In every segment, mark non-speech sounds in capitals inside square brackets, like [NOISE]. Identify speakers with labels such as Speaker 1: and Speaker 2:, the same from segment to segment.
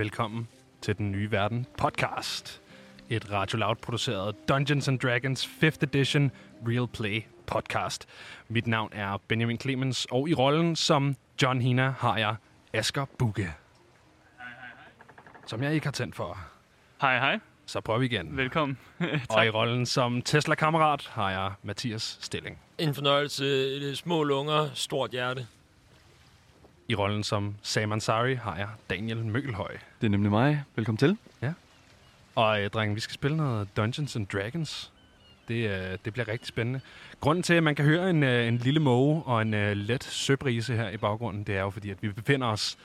Speaker 1: Velkommen til Den Nye Verden podcast. Et Radio Loud produceret Dungeons and Dragons 5th Edition Real Play podcast. Mit navn er Benjamin Clemens, og i rollen som John Hina har jeg Asger Bugge. Som jeg ikke har tændt for.
Speaker 2: Hej, hej.
Speaker 1: Så prøver vi igen.
Speaker 2: Velkommen. [LAUGHS]
Speaker 1: og i rollen som Tesla-kammerat har jeg Mathias Stilling.
Speaker 3: En fornøjelse. Små lunger, stort hjerte.
Speaker 1: I rollen som Sam Ansari har jeg Daniel Møgelhøj.
Speaker 4: Det er nemlig mig. Velkommen til.
Speaker 1: Og øh, drengen, vi skal spille noget Dungeons and Dragons. Det, øh, det bliver rigtig spændende. Grunden til, at man kan høre en, øh, en lille måge og en øh, let søbrise her i baggrunden, det er jo fordi, at vi befinder os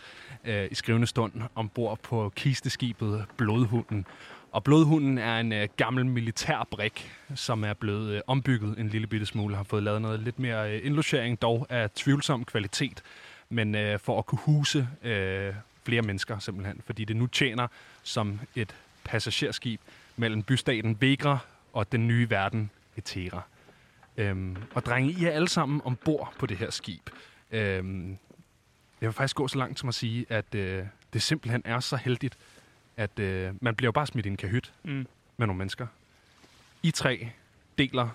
Speaker 1: øh, i skrivende stund ombord på kisteskibet Blodhunden. Og Blodhunden er en øh, gammel militærbrik, som er blevet øh, ombygget en lille bitte smule. Har fået lavet noget lidt mere øh, indlogering, dog af tvivlsom kvalitet. Men øh, for at kunne huse øh, flere mennesker simpelthen. Fordi det nu tjener som et passagerskib mellem bystaten Vegra og den nye verden Etera. Øhm, og drenge, I er alle sammen ombord på det her skib. Øhm, jeg vil faktisk gå så langt som at sige, at øh, det simpelthen er så heldigt, at øh, man bliver jo bare smidt i en kahyt
Speaker 2: Mm.
Speaker 1: med nogle mennesker. I tre deler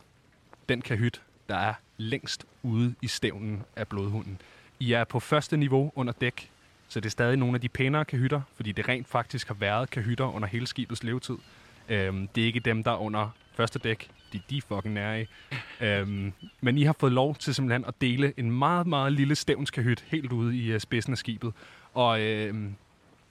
Speaker 1: den kahyt, der er længst ude i stævnen af blodhunden. I er på første niveau under dæk, så det er stadig nogle af de pænere kahytter, fordi det rent faktisk har været kahytter under hele skibets levetid. Øhm, det er ikke dem, der er under første dæk. De, de er fucking nære i. Øhm, men I har fået lov til simpelthen at dele en meget, meget lille stævnskahyt helt ude i uh, spidsen af skibet. Og øhm,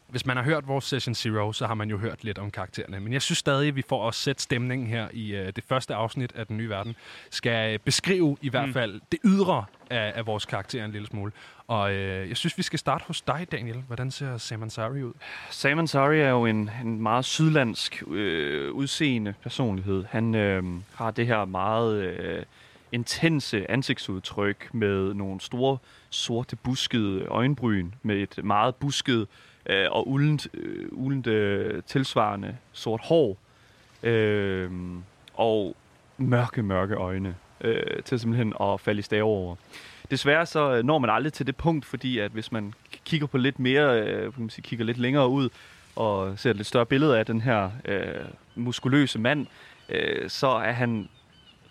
Speaker 1: hvis man har hørt vores Session Zero, så har man jo hørt lidt om karaktererne. Men jeg synes stadig, at vi får at sætte stemningen her i øh, det første afsnit af Den Nye Verden, skal øh, beskrive i hvert
Speaker 2: Mm.
Speaker 1: fald det ydre af, af vores karakterer en lille smule. Og øh, jeg synes, vi skal starte hos dig, Daniel. Hvordan ser Sam Ansari ud?
Speaker 4: Sam Ansari er jo en, en meget sydlandsk øh, udseende personlighed. Han øh, har det her meget øh, intense ansigtsudtryk med nogle store sorte buskede øjenbryn, med et meget busket øh, og uldent, øh, uldent øh, tilsvarende sort hår. Øh, og mørke, mørke øjne øh, til simpelthen at falde i stave over. Desværre så øh, når man aldrig til det punkt, fordi at hvis man kigger på lidt mere, øh, kan man sige, kigger lidt længere ud og ser et lidt større billede af den her øh, muskuløse mand, øh, så er han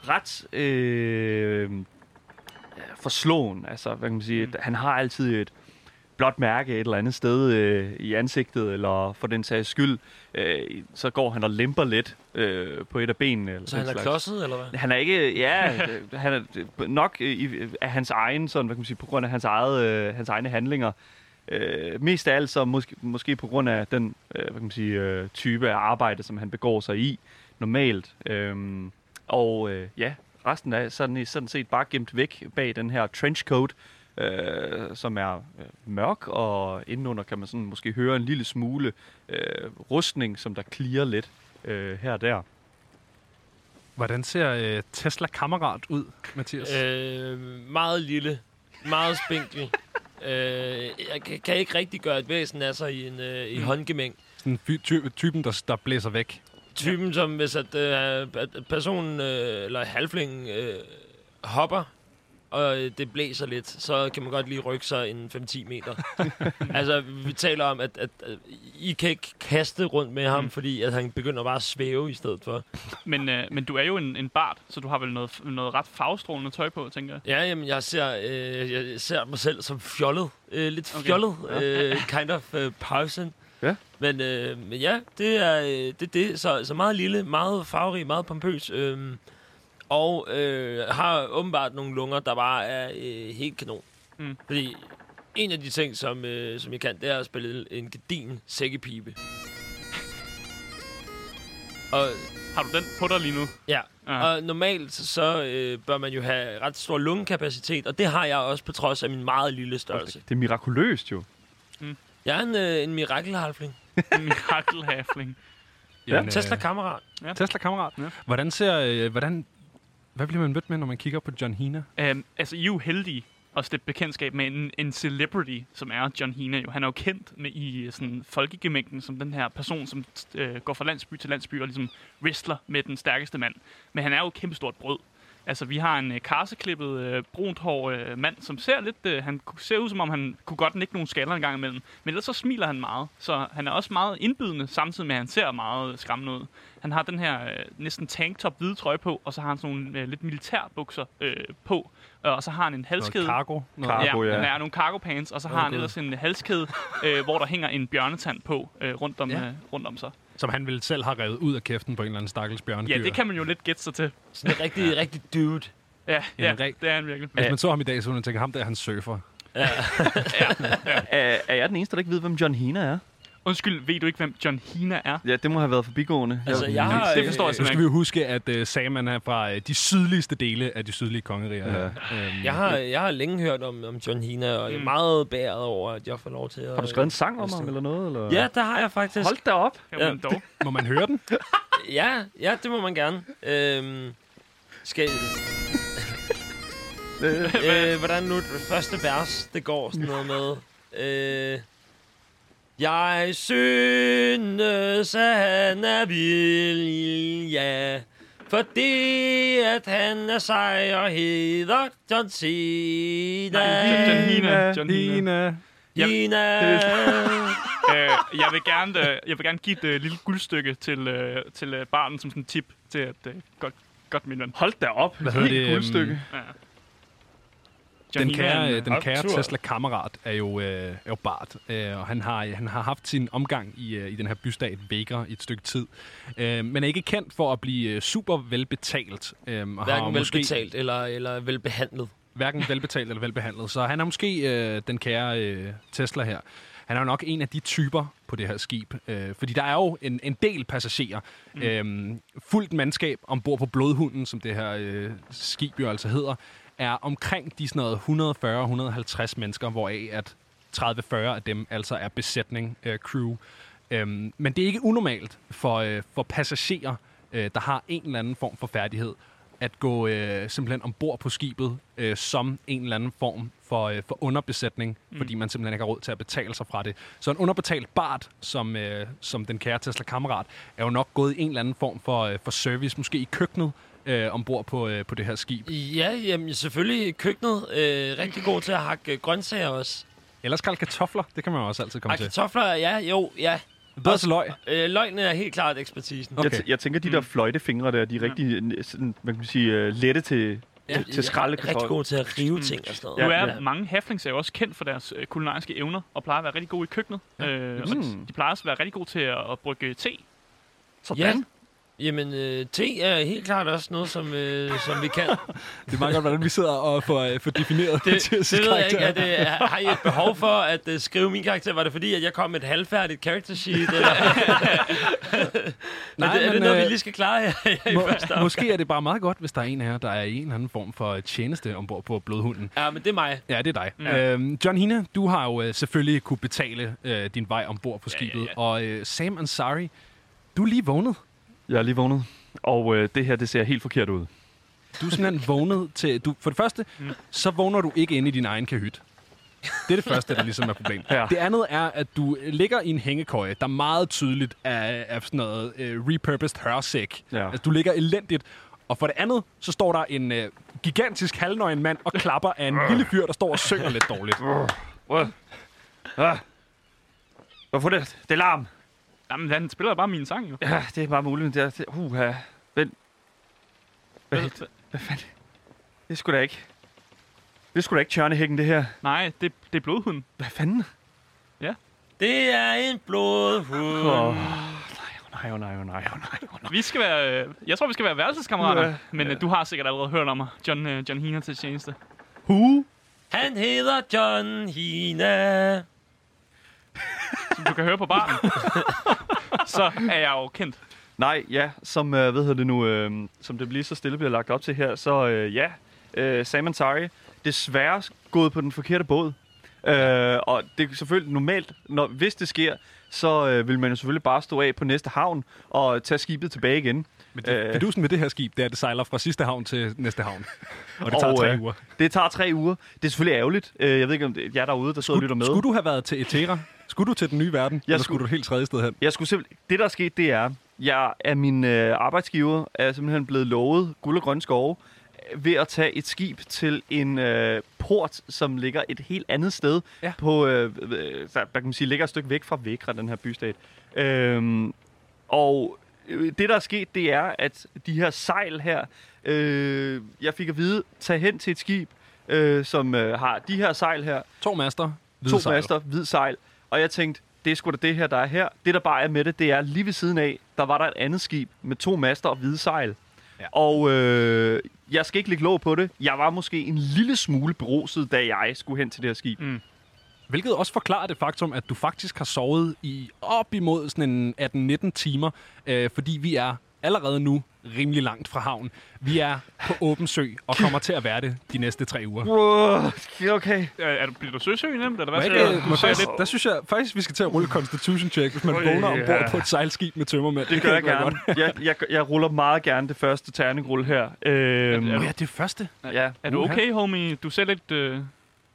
Speaker 4: ret øh, forslåen. Altså, hvad kan man sige,
Speaker 2: Mm.
Speaker 4: han har altid et blåt mærke et eller andet sted øh, i ansigtet, eller for den sags skyld, øh, så går han og lemper lidt øh, på et af benene. Eller
Speaker 3: Så han er
Speaker 4: slags.
Speaker 3: klodset, eller hvad?
Speaker 4: Han er ikke, ja, [LAUGHS] øh, han er øh, nok øh, i, af hans egen, sådan, hvad kan man sige, på grund af hans, eget, øh, hans egne handlinger. Øh, mest af alt så måske, måske på grund af den øh, hvad kan man sige, øh, type af arbejde, som han begår sig i normalt. Øhm, og øh, ja, resten er sådan, sådan set bare gemt væk bag den her trenchcoat, øh, som er øh, mørk, og indenunder kan man sådan måske høre en lille smule øh, rustning, som der klirer lidt øh, her og der.
Speaker 1: Hvordan ser øh, Tesla-kammerat ud, Mathias?
Speaker 3: Øh, meget lille. Meget spinkel. [LAUGHS] øh, jeg kan, kan ikke rigtig gøre et væsen af sig i en øh, i
Speaker 1: Mm.
Speaker 3: håndgemæng.
Speaker 1: Sådan fy- ty- typen, der, der blæser væk.
Speaker 3: Typen, som hvis at, øh, personen, øh, eller halflingen, øh, hopper, og øh, det blæser lidt, så kan man godt lige rykke sig en 5-10 meter. [LAUGHS] altså, vi taler om, at, at, at I kan ikke kaste rundt med ham,
Speaker 2: Mm.
Speaker 3: fordi at han begynder bare at svæve i stedet for.
Speaker 2: Men, øh, men du er jo en, en bard, så du har vel noget, noget ret farvestrålende tøj på, tænker jeg.
Speaker 3: Ja, jamen, jeg ser, øh, jeg ser mig selv som fjollet. Øh, lidt
Speaker 2: Okay.
Speaker 3: fjollet. Øh, kind of uh, person.
Speaker 4: Ja.
Speaker 3: Men, øh, men ja, det er øh, det, er det. Så, så meget lille, meget farverig, meget pompøs. Øh, og øh, har åbenbart nogle lunger, der bare er øh, helt kanon.
Speaker 2: Mm.
Speaker 3: Fordi en af de ting, som, øh, som jeg kan, det er at spille en gedin sækkepibe. [LAUGHS] Og
Speaker 2: Har du den på dig lige nu?
Speaker 3: Ja,
Speaker 2: Ja.
Speaker 3: og normalt så øh, bør man jo have ret stor lungekapacitet, og det har jeg også på trods af min meget lille størrelse.
Speaker 4: Det er mirakuløst jo.
Speaker 3: Jeg er en, øh, en mirakelhalfling. [LAUGHS]
Speaker 2: En mirakelhafling.
Speaker 4: Ja.
Speaker 1: En,
Speaker 3: Tesla-kammerat.
Speaker 1: Øh, Tesla-kammerat.
Speaker 2: Ja.
Speaker 1: Hvordan ser... Øh, hvordan, hvad bliver man mødt med, når man kigger på John Hina?
Speaker 2: Um, altså, I er jo heldige at stifte bekendtskab med en, en celebrity, som er John Hina. Jo. Han er jo kendt med, i øh, sådan folkegemængden som den her person, som øh, går fra landsby til landsby og ligesom wrestler med den stærkeste mand. Men han er jo et kæmpestort brød. Altså, vi har en øh, karseklippet, øh, brunt hår øh, mand, som ser lidt... Øh, han ser ud, som om han kunne godt nikke nogle skaller en gang imellem. Men ellers så smiler han meget. Så han er også meget indbydende, samtidig med, at han ser meget skræmmende ud. Han har den her øh, næsten tanktop hvide trøje på, og så har han sådan nogle øh, lidt militærbukser øh, på. Øh, Og så har han en
Speaker 1: Noget
Speaker 2: halskæde.
Speaker 1: cargo. Noget.
Speaker 4: Cargo,
Speaker 2: ja,
Speaker 4: ja.
Speaker 2: han har nogle cargo pants, og så har han ellers en halskæde, øh, hvor der hænger en bjørnetand på øh, rundt, om,
Speaker 3: Ja.
Speaker 2: øh, rundt om sig.
Speaker 1: Som han ville selv have revet ud af kæften på en eller anden stakkels bjørnedyr.
Speaker 2: Ja, det kan man jo lidt gætte sig til.
Speaker 3: Sådan en rigtig, rigtig dude.
Speaker 2: Ja, ja,
Speaker 1: reg-
Speaker 2: det er han virkelig.
Speaker 1: Hvis man så ham i dag, så ville man tænke, ham der er han surfer. [LAUGHS]
Speaker 4: Er, er jeg den eneste, der ikke ved, hvem John Hina er?
Speaker 2: Undskyld, ved du ikke, hvem John Hina er?
Speaker 4: Ja, det må have været forbigående.
Speaker 3: Altså, jeg har...
Speaker 2: Det forstår jeg
Speaker 1: Nu skal
Speaker 2: simpelthen
Speaker 1: vi jo huske, at uh, Saman er fra uh, de sydligste dele af de sydlige kongeriger.
Speaker 4: Ja.
Speaker 1: Ja. Øhm,
Speaker 3: Jeg har, jeg har længe hørt om, om John Hina, og jeg er
Speaker 2: Mm.
Speaker 3: meget bæret over, at jeg får lov til at...
Speaker 4: Har du skrevet en sang om ham eller noget? Eller?
Speaker 3: Ja, der har jeg faktisk.
Speaker 4: Hold da op.
Speaker 2: Jamen, dog. [LAUGHS]
Speaker 1: Må man høre den?
Speaker 3: Ja, ja, det må man gerne. Øhm, skal... [LAUGHS] øh, hvordan nu det første vers, det går sådan noget med... Øh, jeg synes, at han er vild, ja. Fordi at han er sej og hedder John Cena.
Speaker 2: Nej, John Hina. John Hina.
Speaker 1: Hina.
Speaker 3: Hina.
Speaker 2: øh, jeg, vil gerne, øh, jeg vil gerne give et øh, lille guldstykke til, øh, til øh, barnen som sådan en tip til at øh, godt, godt min ven.
Speaker 4: Hold da op.
Speaker 1: Hvad hedder det,
Speaker 4: Guldstykke.
Speaker 2: Ja.
Speaker 1: Den kære, øh, den kære. Tesla-kammerat er jo, øh, er jo Bart, øh, og han har, han har haft sin omgang i, øh, i den her bystat Vega i et stykke tid, øh, men er ikke kendt for at blive øh, super velbetalt. Øh, og har
Speaker 3: Hverken
Speaker 1: måske-
Speaker 3: velbetalt eller, eller velbehandlet.
Speaker 1: hverken velbetalt eller velbehandlet. Så han er måske øh, den kære øh, Tesla her. Han er jo nok en af de typer på det her skib. Øh, fordi der er jo en, en del passagerer. Mm. Øhm, fuldt mandskab ombord på Blodhunden, som det her øh, skib jo altså hedder, er omkring de sådan noget 140-150 mennesker, hvoraf at 30-40 af dem altså er besætning, øh, crew. Øhm, men det er ikke unormalt for, øh, for passagerer, øh, der har en eller anden form for færdighed, at gå øh, simpelthen ombord på skibet øh, som en eller anden form for, øh, for underbesætning, mm. fordi man simpelthen ikke har råd til at betale sig fra det. Så en underbetalt bart, som, øh, som den kære Tesla-kammerat, er jo nok gået i en eller anden form for, øh, for service, måske i køkkenet, øh, ombord på, øh, på det her skib.
Speaker 3: Ja, jamen selvfølgelig køkkenet. Øh, rigtig god til at hakke øh, grøntsager også.
Speaker 1: Ellers kalde kartofler, det kan man også altid komme
Speaker 3: Og
Speaker 1: til.
Speaker 3: kartofler, ja, jo, ja.
Speaker 1: Bedre til løg.
Speaker 3: Øh, løgn er helt klart ekspertisen.
Speaker 1: Okay.
Speaker 4: Jeg, t- jeg tænker, de der fløjtefingre der, de er rigtig øh, sådan, hvad kan man sige, øh, lette til,
Speaker 3: Ja,
Speaker 4: til, til skralde
Speaker 3: jeg er rigtig god til at rive ting og sådan
Speaker 2: Nu
Speaker 3: noget.
Speaker 2: er
Speaker 4: ja.
Speaker 2: mange halflings er jo også kendt for deres øh, kulinariske evner, og plejer at være rigtig gode i køkkenet. Ja. Øh, og
Speaker 4: Mm.
Speaker 2: de, de plejer også at være rigtig gode til at, at brygge te.
Speaker 4: Sådan.
Speaker 3: Jamen, øh, te er helt klart også noget, som, øh, som vi kan. [LAUGHS]
Speaker 1: Det er meget godt, hvordan vi sidder og får, øh, får defineret
Speaker 3: Det,
Speaker 1: Mathias'
Speaker 3: det ved jeg ikke. Er det, er, har I et behov for at uh, skrive min karakter? Var det fordi, at jeg kom med et halvfærdigt character sheet? [LAUGHS] Eller?
Speaker 1: Nej,
Speaker 3: er det, er det
Speaker 1: men,
Speaker 3: noget, vi
Speaker 1: øh,
Speaker 3: lige skal klare her, her i
Speaker 1: Må,
Speaker 3: første afsnit?
Speaker 1: måske er det bare meget godt, hvis der er en jer, der er i en eller anden form for tjeneste ombord på Blodhunden.
Speaker 3: Ja, men det er mig.
Speaker 1: Ja, det er dig.
Speaker 2: Ja.
Speaker 1: Ja. Øhm, John Hina, du har jo øh, selvfølgelig kunne betale øh, din vej ombord på
Speaker 2: Ja, ja,
Speaker 1: skibet.
Speaker 2: ja.
Speaker 1: Og øh, Sam Ansari, du er lige vågnet.
Speaker 4: Jeg er lige vågnet, og øh, det her, det ser helt forkert ud.
Speaker 1: Du er simpelthen vågnet til... Du, for det første,
Speaker 2: Mm.
Speaker 1: så vågner du ikke inde i din egen kahyt. Det er det første, der ligesom er problemet.
Speaker 4: Ja.
Speaker 1: Det andet er, at du ligger i en hængekøje, der meget tydeligt er, er sådan noget øh, repurposed hørsæk.
Speaker 4: Ja.
Speaker 1: Altså, du ligger elendigt. Og for det andet, så står der en øh, gigantisk halvnøgen mand og klapper af en lille fyr, der står og synger lidt dårligt.
Speaker 4: Ah. Hvorfor det? Det er larm.
Speaker 2: Jamen, han spiller bare min sang, jo.
Speaker 4: Ja, det er bare muligt. Det er, det, uh, Vent. Hvad,
Speaker 2: Hvad-
Speaker 4: hvad fanden? Det sgu da ikke... Det sgu da ikke tjørnehækken, det her.
Speaker 2: Nej, det, det er blodhunden.
Speaker 4: Hvad fanden?
Speaker 3: Det er en blodhund.
Speaker 4: Åh, nej, oh, nej, oh, nej, oh, nej, oh, nej.
Speaker 2: Vi skal være... Øh, jeg tror, vi skal være værelseskammerater.
Speaker 4: Ja.
Speaker 2: Men øh, du har sikkert allerede hørt om mig. John, øh, John Hina til tjeneste.
Speaker 1: Who?
Speaker 3: Han hedder John Hina.
Speaker 2: Som du kan høre på baren. [LAUGHS] så er jeg jo kendt.
Speaker 4: Nej, ja, som, øh, hvad hedder det nu, øh, som det lige så stille bliver lagt op til her, så øh, ja, øh, Sam Ansari, desværre gået på den forkerte båd. Øh, og det er selvfølgelig normalt, når, hvis det sker, så øh, vil man jo selvfølgelig bare stå af på næste havn og tage skibet tilbage igen.
Speaker 1: Men det,
Speaker 4: Øh.
Speaker 1: Fidusen med det her skib, det er, at det sejler fra sidste havn til næste havn. [LAUGHS] Og det tager
Speaker 4: Og,
Speaker 1: tre
Speaker 4: øh,
Speaker 1: uger.
Speaker 4: Det tager tre uger. Det er selvfølgelig ærgerligt. Øh, jeg ved ikke, om det er jer derude, der sidder og lytter med.
Speaker 1: skulle du have været til Etera? Skulle du til den nye verden? Jeg eller
Speaker 4: skulle-
Speaker 1: skulle du helt tredje sted hen?
Speaker 4: Jeg skulle simpelthen, det der er sket, det er, jeg af min øh, arbejdsgiver er simpelthen blevet lovet guld og grønne skove. ved at tage et skib til en øh, port, som ligger et helt andet sted.
Speaker 1: Ja.
Speaker 4: På, øh, øh, hvad kan man sige, ligger et stykke væk fra Vækra, den her bystat. Øhm, og øh, det, der er sket, det er, at de her sejl her, øh, jeg fik at vide, tag hen til et skib, øh, som øh, har de her sejl her,
Speaker 1: To master. hvide
Speaker 4: to
Speaker 1: sejl.
Speaker 4: master, hvid sejl. Og jeg tænkte, det er sgu da det her, der er her. Det, der bare er med det, det er lige ved siden af, der var der et andet skib med to master og hvide sejl.
Speaker 1: Ja.
Speaker 4: Og øh, jeg skal ikke lægge låg på det. Jeg var måske en lille smule beruset, da jeg skulle hen til det her skib.
Speaker 2: Mm.
Speaker 1: Hvilket også forklarer det faktum, at du faktisk har sovet i op imod sådan en 18-19 timer, øh, fordi vi er allerede nu rimelig langt fra havn. Vi er på åben sø og kommer til at være det de næste tre uger.
Speaker 4: Wow, okay.
Speaker 2: Er, er du, bliver du søsyg nemt, eller hvad?
Speaker 1: Ikke,
Speaker 2: du? Du ser
Speaker 1: faktisk,
Speaker 2: lidt...
Speaker 1: der synes jeg faktisk, vi skal til at rulle Constitution check, hvis man
Speaker 4: Oj,
Speaker 1: vågner ombord
Speaker 4: ja.
Speaker 1: på et sejlskib med tømmermænd.
Speaker 4: Det gør jeg gerne. Jeg, jeg, jeg ruller meget gerne det første terningrulle her. Øhm,
Speaker 2: Er-
Speaker 1: Åh ja, det er første.
Speaker 4: ja.
Speaker 2: Er du okay, homie? Du ser lidt... Øh,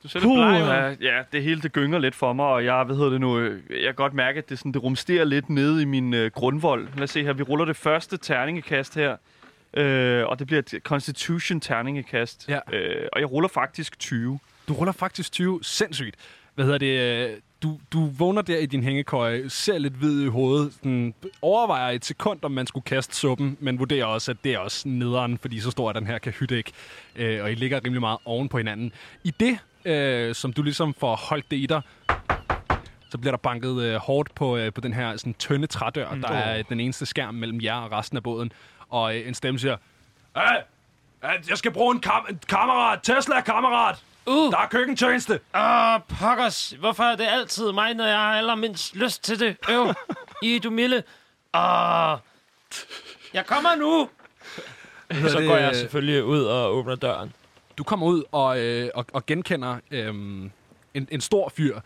Speaker 2: du ser lidt
Speaker 4: Puh,
Speaker 2: bleg
Speaker 4: ja, det hele det gynger lidt for mig, og jeg, hvad hedder det nu, øh, jeg kan godt mærke, at det, sådan, det rumsterer lidt nede i min øh, grundvold. Lad os se her, vi ruller det første terningekast her, øh, og det bliver et Constitution terningekast,
Speaker 1: Ja.
Speaker 4: øh, og jeg ruller faktisk 20.
Speaker 1: Du ruller faktisk 20. Sindssygt. Hvad hedder det? øh, Du, du vågner der i din hængekøje, ser lidt hvid i hovedet, sådan, overvejer et sekund, om man skulle kaste suppen, men vurderer også, at det er også nederen, fordi så stor er den her kahytte ikke. Øh, og I ligger rimelig meget oven på hinanden. I det, øh, som du ligesom får holdt det i dig, så bliver der banket øh, hårdt på, øh, på den her sådan, tynde trædør, mm. der er øh, den eneste skærm mellem jer og resten af båden. Og øh, en stemme siger, hey, jeg skal bruge en, kam- en kammerat, Tesla-kammerat!
Speaker 3: Uh,
Speaker 1: Der er køkkentjeneste!
Speaker 3: åh, pokkers. Hvorfor er det altid mig, når jeg har allermindst lyst til det? Øv, i du milde. Åh, jeg kommer nu. Så går jeg
Speaker 1: øh,
Speaker 3: selvfølgelig ud og åbner døren.
Speaker 1: Du kommer ud og, øh, og, og genkender øhm, en, en stor fyr.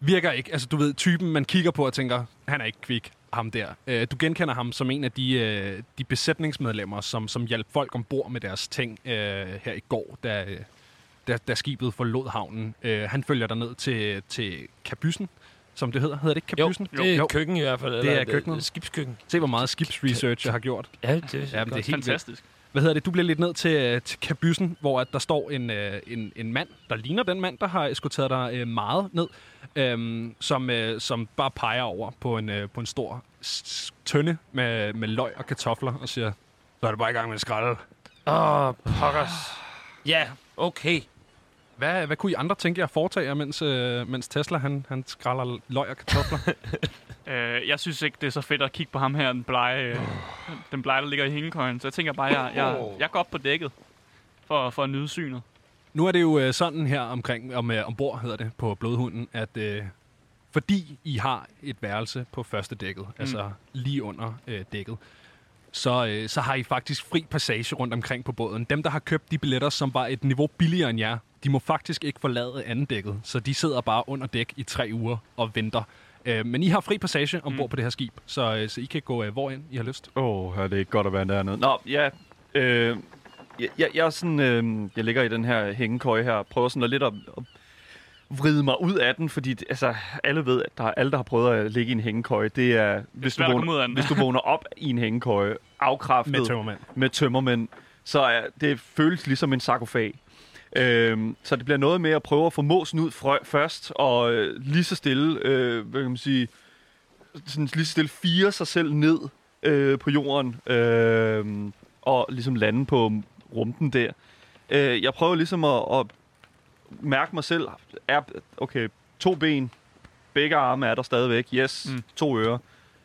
Speaker 1: Virker ikke, altså du ved, typen man kigger på og tænker, han er ikke kvik, ham der. Øh, du genkender ham som en af de, øh, de besætningsmedlemmer, som, som hjalp folk ombord med deres ting øh, her i går, da, øh, da, da skibet forlod havnen. Øh, han følger dig ned til, til kabyssen, som det hedder. Hedder det ikke
Speaker 3: Jo,
Speaker 1: kabyssen?
Speaker 3: det er køkken i hvert fald.
Speaker 1: Det er køkkenet.
Speaker 3: Skibskøkken.
Speaker 1: Se, hvor meget skibsresearch jeg har gjort.
Speaker 3: Ja, det er,
Speaker 1: Ja, det er helt vildt. Hvad hedder det? Du bliver lidt ned til, øh, til kabyssen, hvor at der står en, øh, en, en mand, der ligner den mand, der har eskorteret dig øh, meget ned, øhm, som, øh, som bare peger over på en, øh, på en stor tønde med, med løg og kartofler og siger, så er det bare i gang med en skralde.
Speaker 3: Åh, pokkers. Ja, okay.
Speaker 1: Hvad, hvad kunne I andre tænke jer at foretage jer, mens, øh, mens Tesla han, han skralder løg og kartofler? [LAUGHS]
Speaker 2: Øh, jeg synes ikke, det er så fedt at kigge på ham her, den blege, øh, [SIGHS] den blege der ligger i hængekøjen. Så jeg tænker bare, jeg, jeg, jeg går op på dækket for, for at nyde synet.
Speaker 1: Nu er det jo øh, sådan her omkring, om, øh, ombord hedder det på Blodhunden, at øh, fordi I har et værelse på første dækket, mm. altså lige under øh, dækket, så, øh, så har I faktisk fri passage rundt omkring på båden. Dem, der har købt de billetter, som var et niveau billigere end jer, de må faktisk ikke forlade anden dækket, så de sidder bare under dæk i tre uger og venter. Øh, men I har fri passage ombord mm. på det her skib, så, øh, så I kan gå øh, hvor ind I har lyst.
Speaker 4: Åh, oh, det er ikke godt at være dernede. Nå, ja. Øh, jeg, jeg, jeg, er sådan, øh, jeg ligger i den her hængekøje her, og prøver sådan at lidt at, at vride mig ud af den, fordi det, altså, alle ved, at der, alle, der har prøvet at ligge i en hængekøje, det er, hvis, du
Speaker 2: at komme ud af
Speaker 4: vågner, hvis du vågner op i en hængekøje, [LAUGHS] afkræftet
Speaker 1: Med tømmermænd.
Speaker 4: med tømmermænd, så er, det føles ligesom en sarkofag. Øhm, så det bliver noget med at prøve at få måsen ud frø, først, og øh, lige så stille, øh, hvad kan man sige, sådan lige så stille fire sig selv ned øh, på jorden, øh, og ligesom lande på rumpen der. Øh, jeg prøver ligesom at, at mærke mig selv. Er, okay, to ben, begge arme er der stadigvæk. Yes,
Speaker 2: Mm.
Speaker 4: mm. to ører.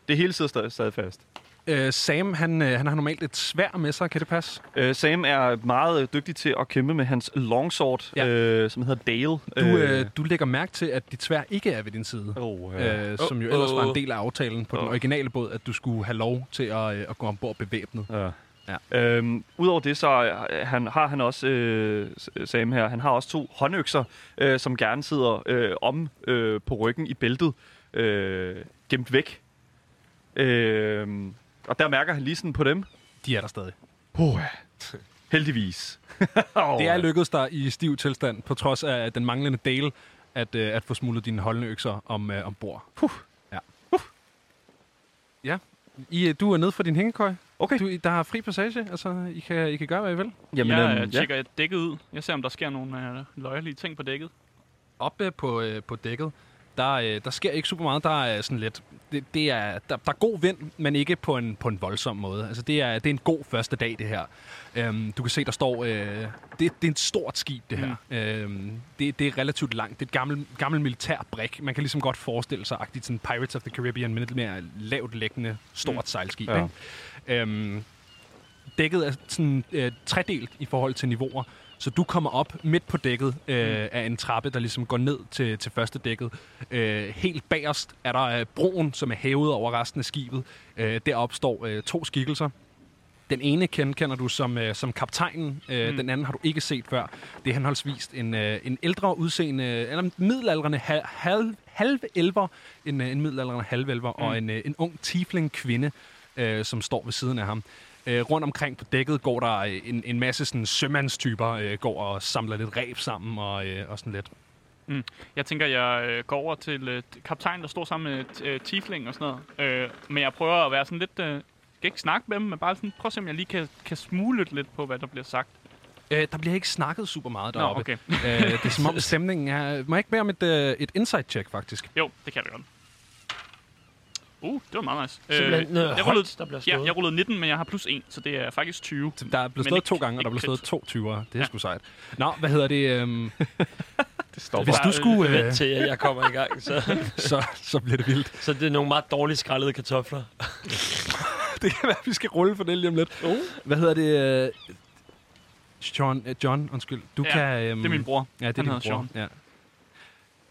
Speaker 4: Det hele sidder stadig, stadig fast.
Speaker 1: Øh, Sam, han, øh, han har normalt et svær med sig, kan det passe?
Speaker 4: Øh, Sam er meget øh, dygtig til at kæmpe med hans longsword,
Speaker 1: Ja.
Speaker 4: ja. øh, som hedder Dale.
Speaker 1: Du, øh, du lægger mærke til, at dit svær ikke er ved din side.
Speaker 4: oh,
Speaker 1: øh, som jo
Speaker 3: Oh,
Speaker 1: ellers var en
Speaker 3: oh.
Speaker 1: del af aftalen på den
Speaker 4: Oh.
Speaker 1: originale båd, at du skulle have lov til at, øh, at gå ombord bevæbnet.
Speaker 4: Ja.
Speaker 1: Ja.
Speaker 4: Øhm, Udover det, så øh, han, har han også, øh, Sam her, han har også to håndøkser, øh, som gerne sidder øh, om øh, på ryggen i bæltet, øh, gemt væk. Øh, og der mærker han lige sådan på dem.
Speaker 1: De er der stadig.
Speaker 4: Oh, heldigvis. [LAUGHS]
Speaker 1: Det er lykkedes dig i stiv tilstand, på trods af den manglende del, at, øh, at få smuglet dine holdende om, øh, ombord. Ja. Ja. I, øh, du er nede fra din hængekøj.
Speaker 4: Okay.
Speaker 1: Du, der er fri passage, altså I kan, I kan gøre, hvad I vil.
Speaker 4: Jamen,
Speaker 2: jeg
Speaker 4: øhm,
Speaker 2: øh, tjekker dækket ud. Jeg ser, om der sker nogle øh, løjerlige ting på dækket.
Speaker 1: Oppe på, øh, på dækket, der, øh, der sker ikke super meget. Der er sådan lidt... Det, det er, der, der er god vind, men ikke på en, på en voldsom måde. Altså, det er, det er en god første dag, det her. Øhm, du kan se, der står... Øh, det, det er et stort skib, det her. Mm. Øhm, det, det er relativt langt. Det er et gammelt, gammelt militær brik. Man kan ligesom godt forestille sig, at sådan Pirates of the Caribbean, men lidt mere lavt liggende, stort mm. sejlskib.
Speaker 4: Ja.
Speaker 1: Ikke? Øhm, dækket er sådan øh, tredelt i forhold til niveauer. Så du kommer op midt på dækket øh, af en trappe, der ligesom går ned til, til første dækket. Øh, helt bagerst er der øh, broen, som er hævet over resten af skibet. Øh, der opstår øh, to skikkelser. Den ene kender, du som, øh, som kaptajnen, øh, mm. den anden har du ikke set før. Det er henholdsvis en, øh, en ældre udseende, eller en middelalderende halv, halv, halvelver, en, øh, en middelalderende halvelver, mm. og en, øh, en ung tiefling kvinde, øh, som står ved siden af ham. Øh, rundt omkring på dækket går der øh, en, en masse sådan, sømandstyper, øh, går og samler lidt ræb sammen og, øh, og sådan lidt.
Speaker 2: Jeg tænker, jeg øh, går over til øh, kaptajnen, der står sammen med øh, Tiefling og sådan noget. Øh, men jeg prøver at være sådan lidt... Øh, jeg kan ikke snakke med dem, men bare sådan, prøv at se, om jeg lige kan, kan smule lidt på, hvad der bliver sagt.
Speaker 1: Øh, der bliver ikke snakket super meget
Speaker 2: Nå,
Speaker 1: deroppe.
Speaker 2: okay.
Speaker 1: øh, det er som om stemningen er... Må jeg ikke bede om et, øh, et insight-check, faktisk?
Speaker 2: Jo, det kan da godt. Uh, det var meget nice.
Speaker 3: Simpelthen noget
Speaker 2: jeg rullede,
Speaker 3: der bliver
Speaker 2: ja,
Speaker 3: slået.
Speaker 2: jeg rullede 19, men jeg har plus 1, så det er faktisk 20.
Speaker 1: Der er blevet slået to gange, og der er blevet slået to 20'ere. Det er
Speaker 2: Ja.
Speaker 1: sgu sejt. Nå, hvad hedder det? Øhm, [LAUGHS]
Speaker 4: det står
Speaker 1: Hvis
Speaker 3: Bare,
Speaker 1: du skulle,
Speaker 3: vent
Speaker 1: øh,
Speaker 3: til, at jeg kommer i gang, så, [LAUGHS]
Speaker 1: så, så bliver det vildt.
Speaker 3: så det er nogle meget dårligt skrællede kartofler. [LAUGHS]
Speaker 1: Det kan være, at vi skal rulle for det lige om lidt.
Speaker 3: Uh.
Speaker 1: Hvad hedder det? øh, John, øh, John undskyld. Du
Speaker 2: Ja,
Speaker 1: kan, øhm,
Speaker 2: Det er min bror.
Speaker 1: Ja, det er
Speaker 2: Han
Speaker 1: din bror. Ja.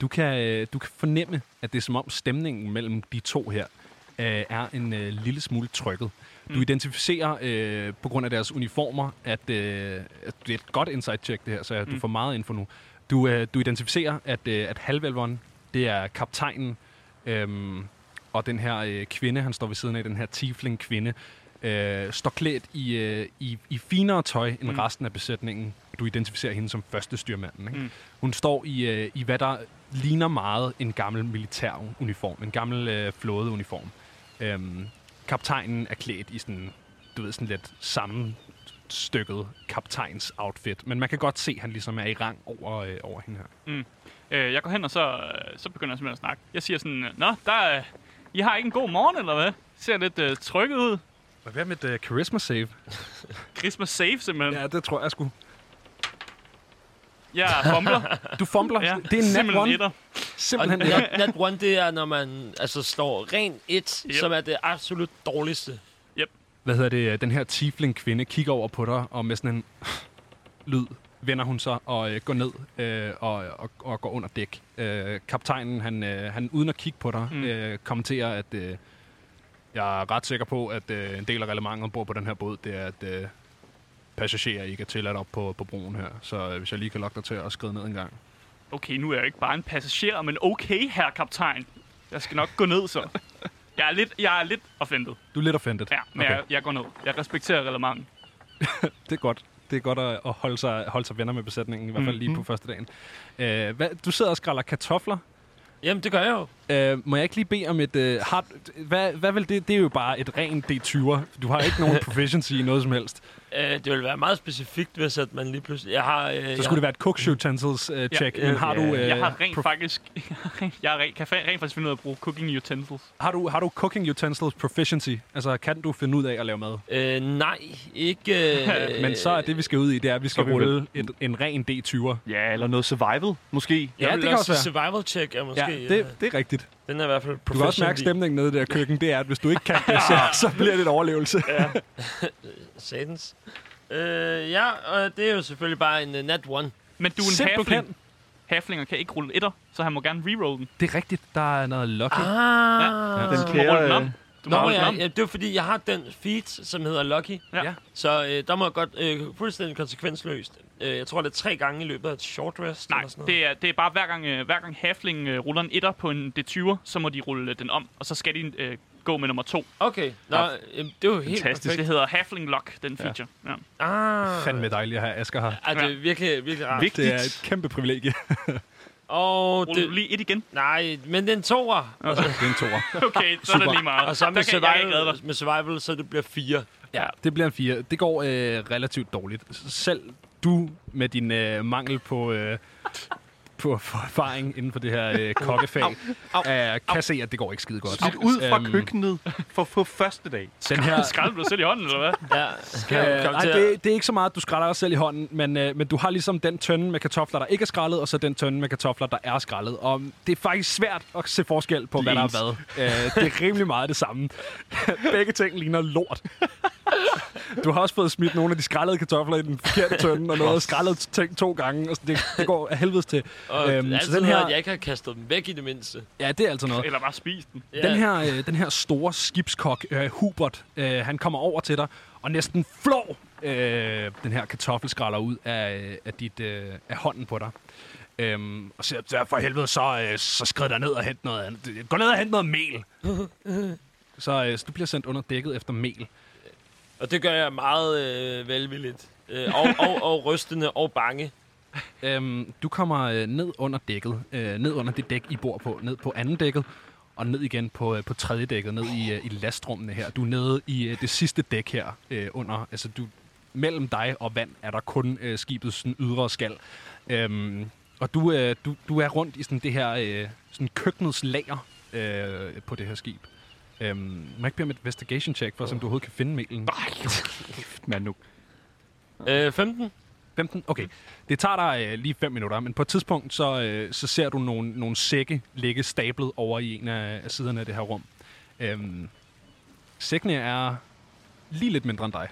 Speaker 1: Du kan, øh, du kan fornemme, at det er som om stemningen mellem de to her øh, er en øh, lille smule trykket. Du
Speaker 2: Mm.
Speaker 1: identificerer øh, på grund af deres uniformer, at, øh, at det er et godt insight check det her, så du
Speaker 2: Mm.
Speaker 1: får meget info nu. Du, øh, du identificerer, at, øh, at halvelveren, det er kaptajnen, øhm, og den her øh, kvinde, han står ved siden af, den her tiefling kvinde, øh, står klædt i, øh, i, i finere tøj end
Speaker 2: Mm.
Speaker 1: mm. resten af besætningen. Du identificerer hende som første styrmanden. Ikke?
Speaker 2: Mm.
Speaker 1: Hun står i, øh, i, hvad der ligner meget en gammel militær uniform. En gammel øh, flådeuniform. Øhm, kaptajnen er klædt i sådan, du ved, sådan lidt sammenstykket kaptajns outfit. Men man kan godt se, at han ligesom er i rang over, øh, over hende her.
Speaker 2: Øh, jeg går hen, og så, øh, så begynder jeg simpelthen at snakke. Jeg siger sådan, Nå, der er, I har ikke en god morgen, eller hvad? Ser lidt øh, trykket ud.
Speaker 1: Hvad med et uh, charisma save? [LAUGHS]
Speaker 2: Christmas safe, simpelthen.
Speaker 1: Ja, det tror jeg sgu.
Speaker 2: Jeg fumbler.
Speaker 1: Du fumbler.
Speaker 2: ja,
Speaker 1: Det er en nat one.
Speaker 2: etter.
Speaker 3: Og
Speaker 1: Simpelthen
Speaker 3: nat, nat one, det er, når man altså, står ren et,
Speaker 2: Yep.
Speaker 3: yep. som er det absolut dårligste.
Speaker 1: hvad hedder det, den her tiefling kvinde kigger over på dig, og med sådan en lyd vender hun sig og øh, går ned øh, og, og, og går under dæk. Øh, kaptajnen, han, øh, han uden at kigge på dig,
Speaker 2: mm.
Speaker 1: øh, kommenterer, at øh, jeg er ret sikker på, at øh, en del af reglementet ombord på den her båd, det er, at øh, passagerer ikke er tilladt op på, på broen her. Så øh, hvis jeg lige kan lokke dig til at skride ned en gang.
Speaker 2: Okay, nu er jeg ikke bare en passager, men okay, herre kaptajn. Jeg skal nok gå ned, så. Jeg er lidt, jeg er lidt offended.
Speaker 1: Du er lidt offended.
Speaker 2: Ja, men okay. jeg, jeg går ned. Jeg respekterer reglementet. [LAUGHS]
Speaker 1: Det er godt. Det er godt at, holde, sig, holde sig venner med besætningen, i hvert fald lige på første dagen. Øh, hvad, du sidder og skræller kartofler.
Speaker 3: Jamen, det gør jeg jo.
Speaker 1: Øh, må jeg ikke lige bede om et... Øh, har, hvad, hvad vil det? Det er jo bare et rent D20'er. Du har ikke nogen [LAUGHS] proficiency i noget som helst.
Speaker 3: Øh, det vil være meget specifikt, hvis at man lige pludselig... Jeg har, øh,
Speaker 1: Så skulle det være et cook utensils øh, check.
Speaker 3: Ja,
Speaker 1: men har
Speaker 3: ja,
Speaker 1: du... Øh,
Speaker 2: Jeg har rent
Speaker 1: prof-
Speaker 2: faktisk... [LAUGHS] jeg har rent, kan rent faktisk finde ud af at bruge cooking utensils.
Speaker 1: har, du, har du cooking utensils proficiency? Altså, kan du finde ud af at lave mad?
Speaker 3: Øh, nej, ikke... Øh, [LAUGHS]
Speaker 1: Men så er det, vi skal ud i, det er, at vi skal
Speaker 4: vi
Speaker 1: rulle et, en ren D20'er.
Speaker 4: Ja, eller noget survival, måske.
Speaker 3: Jeg
Speaker 1: Ja, det kan
Speaker 3: også sige survival check er måske...
Speaker 1: Ja, det, det er rigtigt.
Speaker 3: Øh, den er i hvert fald
Speaker 1: Du kan også mærke stemningen nede i det der køkken. Det er, at hvis du ikke kan det, så, [LAUGHS] så bliver det en overlevelse. [LAUGHS]
Speaker 3: Satans. Øh, ja, og det er jo selvfølgelig bare en uh, nat one.
Speaker 2: Men du er en
Speaker 1: Simpelthen.
Speaker 2: halfling. Halflinger kan ikke rulle etter, så han må gerne reroll den.
Speaker 1: Det er rigtigt. Der er noget lucky.
Speaker 3: Ah,
Speaker 2: Ja.
Speaker 1: Ja.
Speaker 4: Den kære...
Speaker 2: rulle den
Speaker 4: øh,
Speaker 2: om. Du
Speaker 3: Nå, ja, ja, det er fordi, jeg har den feat, som hedder Lucky.
Speaker 2: Ja.
Speaker 1: Ja.
Speaker 3: Så øh, der må jeg godt øh, fuldstændig konsekvensløst. Øh, jeg tror, det er tre gange i løbet af et short rest.
Speaker 2: Nej,
Speaker 3: eller sådan noget.
Speaker 2: det er, det er bare hver gang, øh, hver gang halfling øh, ruller en etter på en D20'er, så må de rulle øh, den om, og så skal de øh, gå med nummer to.
Speaker 3: Okay, Nå,
Speaker 2: Ja.
Speaker 3: øh, det er jo helt
Speaker 4: Fantastisk.
Speaker 2: Det
Speaker 3: perfekt.
Speaker 2: hedder halfling lock, den feature. Ja.
Speaker 3: Ah,
Speaker 1: Fandme dejligt at have Asger her.
Speaker 3: Ja, det er virkelig, virkelig rart.
Speaker 1: Det er et kæmpe privilegie. [LAUGHS]
Speaker 3: Og
Speaker 2: Ruller du
Speaker 3: det,
Speaker 2: lige et igen?
Speaker 3: nej, men den toer.
Speaker 1: Det er en toer. [LAUGHS]
Speaker 2: Okay, så er det lige meget.
Speaker 3: Og så med survival, med survival, så det bliver fire.
Speaker 1: Ja, det bliver en fire. Det går øh, relativt dårligt. Selv du med din øh, mangel på, øh, på, erfaring inden for det her øh, kokkefag,
Speaker 3: Au,
Speaker 1: øh, kan se, at det går ikke skide godt.
Speaker 4: Smidt ud fra
Speaker 1: Øhm,
Speaker 4: køkkenet for, for første dag.
Speaker 1: Den her,
Speaker 2: Skrald du dig selv i hånden, eller hvad?
Speaker 3: Ja, kan
Speaker 1: Øh, nej, det, det er ikke så meget, at du skræller dig selv i hånden, men, øh, men du har ligesom den tønde med kartofler, der ikke er skrællet, og så den tønde med kartofler, der er skrællet. Og det er faktisk svært at se forskel på, hvad der er hvad. Øh, det er rimelig meget det samme. [LAUGHS] Begge ting ligner lort. Du har også fået smidt nogle af de skrællede kartofler i den forkerte tønde, og noget skrællet ting to gange. Altså, det, det går af helvedes til.
Speaker 3: Og
Speaker 1: Øhm, så den her-
Speaker 2: Øh,
Speaker 3: at jeg ikke har kastet dem væk i det mindste.
Speaker 1: Ja, det er altså noget.
Speaker 2: Eller bare spise den.
Speaker 3: Ja.
Speaker 1: Den her, øh, den her store skibskok, øh, Hubert, øh, han kommer over til dig og næsten flår øh, den her kartoffelskralder ud af, af, dit, øh, af hånden på dig. Øhm, og siger, "Så for helvede, så, øh, så skrid der ned og hent noget andet. Gå ned og hent noget mel. [LAUGHS] så, øh, så du bliver sendt under dækket efter mel.
Speaker 3: Og det gør jeg meget øh, velvilligt. Øh, og, og, og rystende og bange.
Speaker 1: Øhm, du kommer øh, ned under dækket, øh, ned under det dæk, I bor på, ned på anden dækket, og ned igen på, øh, på tredje dækket, ned i, øh, i lastrummene her. Du er nede i øh, det sidste dæk her øh, under, altså du, mellem dig og vand er der kun øh, skibets sådan, ydre skal. Øhm, og du, øh, du, du er rundt i sådan det her øh, sådan køkkenets lager øh, på det her skib. Øhm, må jeg ikke bede om et investigation check, for at se, om du overhovedet kan finde melen?
Speaker 4: Men nu.
Speaker 3: Øh, 15?
Speaker 1: 15? Okay. Det tager dig øh, lige 5 minutter, men på et tidspunkt, så, øh, så ser du nogle, nogle sække ligge stablet over i en af, af siderne af det her rum. Øhm, sækkene er lige lidt mindre end dig,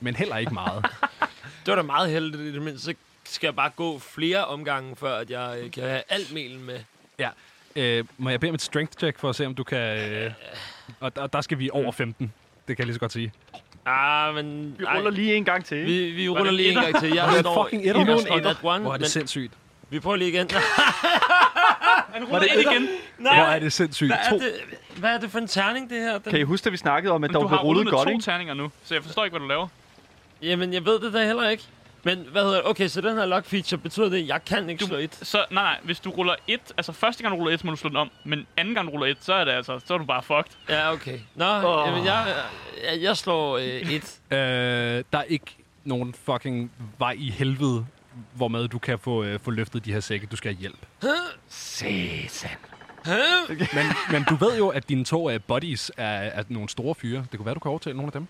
Speaker 1: men heller ikke meget. [LAUGHS]
Speaker 3: Det var da meget heldigt i det mindste. Så skal jeg bare gå flere omgange, før at jeg øh, kan have alt melen med.
Speaker 1: ja. Øh, må jeg bede om et strength check for at se, om du kan... Øh, og der, der skal vi over 15. Det kan jeg lige så godt sige.
Speaker 3: Ah, men...
Speaker 4: Vi ruller lige en gang til.
Speaker 3: Vi, vi ruller lige en
Speaker 2: etter?
Speaker 3: gang til. Jeg står
Speaker 1: fucking etter?
Speaker 3: endnu en
Speaker 1: står
Speaker 3: et at one,
Speaker 1: Hvor er det
Speaker 3: men
Speaker 1: sindssygt.
Speaker 3: vi prøver lige igen. [LAUGHS]
Speaker 2: Han ruller
Speaker 1: det
Speaker 2: ind
Speaker 1: etter?
Speaker 2: igen.
Speaker 1: Hvor er det sindssygt.
Speaker 3: Hvad er
Speaker 1: To.
Speaker 3: det, hvad er det for en terning, det her? Den,
Speaker 4: Kan I huske, at vi snakkede om, at
Speaker 2: Men
Speaker 4: der
Speaker 2: du
Speaker 4: var
Speaker 2: har
Speaker 4: rullet
Speaker 2: rullet med
Speaker 4: godt,
Speaker 2: to
Speaker 4: ikke?
Speaker 2: terninger nu, så jeg forstår ikke, hvad du laver.
Speaker 3: Jamen, jeg ved det da heller ikke. Men hvad hedder? Okay, så den her lock feature betyder det, at jeg kan ikke
Speaker 2: Du-
Speaker 3: slå et.
Speaker 2: Så nej, nej, hvis du ruller et, altså første gang du ruller et, så må du slå den om, men anden gang du ruller et, så er det altså, så er du bare fucked.
Speaker 3: Ja, okay. Nå,
Speaker 2: Åh.
Speaker 3: jamen, jeg, jeg, jeg slår øh, et. [LAUGHS]
Speaker 1: Øh, der er ikke nogen fucking vej i helvede, hvormed du kan få, øh, få løftet de her sække. Du skal have hjælp.
Speaker 4: Satan.
Speaker 1: Men, men du ved jo, at dine to uh, buddies er, er nogle store fyre. Det kunne være, du kan overtale nogle af dem.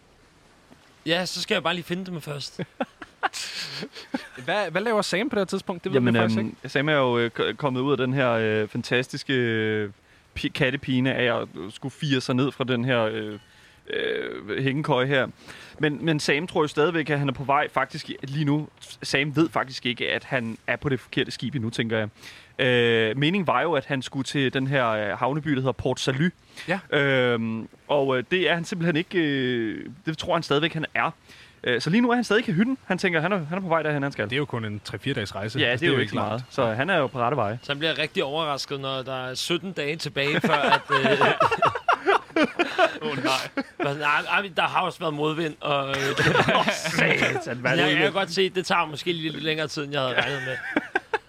Speaker 3: Ja, så skal jeg bare lige finde dem først. [LAUGHS] [LAUGHS]
Speaker 1: Hvad, hvad laver Sam på det her tidspunkt? Det ved
Speaker 4: Jamen,
Speaker 1: jeg faktisk ikke.
Speaker 4: øhm, Sam er jo øh, kommet ud af den her øh, fantastiske øh, pi- kattepine af at skulle fire sig ned fra den her øh, øh, hængekøje her. Men, men Sam tror jo stadigvæk, at han er på vej faktisk lige nu. Sam ved faktisk ikke, at han er på det forkerte skib endnu, tænker jeg. Øh, meningen var jo, at han skulle til den her øh, havneby, der hedder Port Salut.
Speaker 1: Ja.
Speaker 4: Øhm, og øh, det er han simpelthen ikke... Øh, det tror han stadigvæk, han er. Øh, så lige nu er han stadig ikke i hytten. Han tænker, han er, han er på vej derhen, han skal.
Speaker 1: Det er jo kun en 3-4 dages rejse.
Speaker 4: Ja,
Speaker 1: Altså,
Speaker 4: det er jo ikke så meget. Så han er jo på rette vej.
Speaker 3: Så han bliver rigtig overrasket, når der er 17 dage tilbage, før [LAUGHS] at... Øh,
Speaker 2: Åh oh, nej.
Speaker 3: nej, nej, der har også været modvind, og... Øh, [LAUGHS]
Speaker 4: Satan, hvad
Speaker 3: jeg, jeg kan godt se, at det tager måske lige lidt længere tid, end jeg havde regnet med.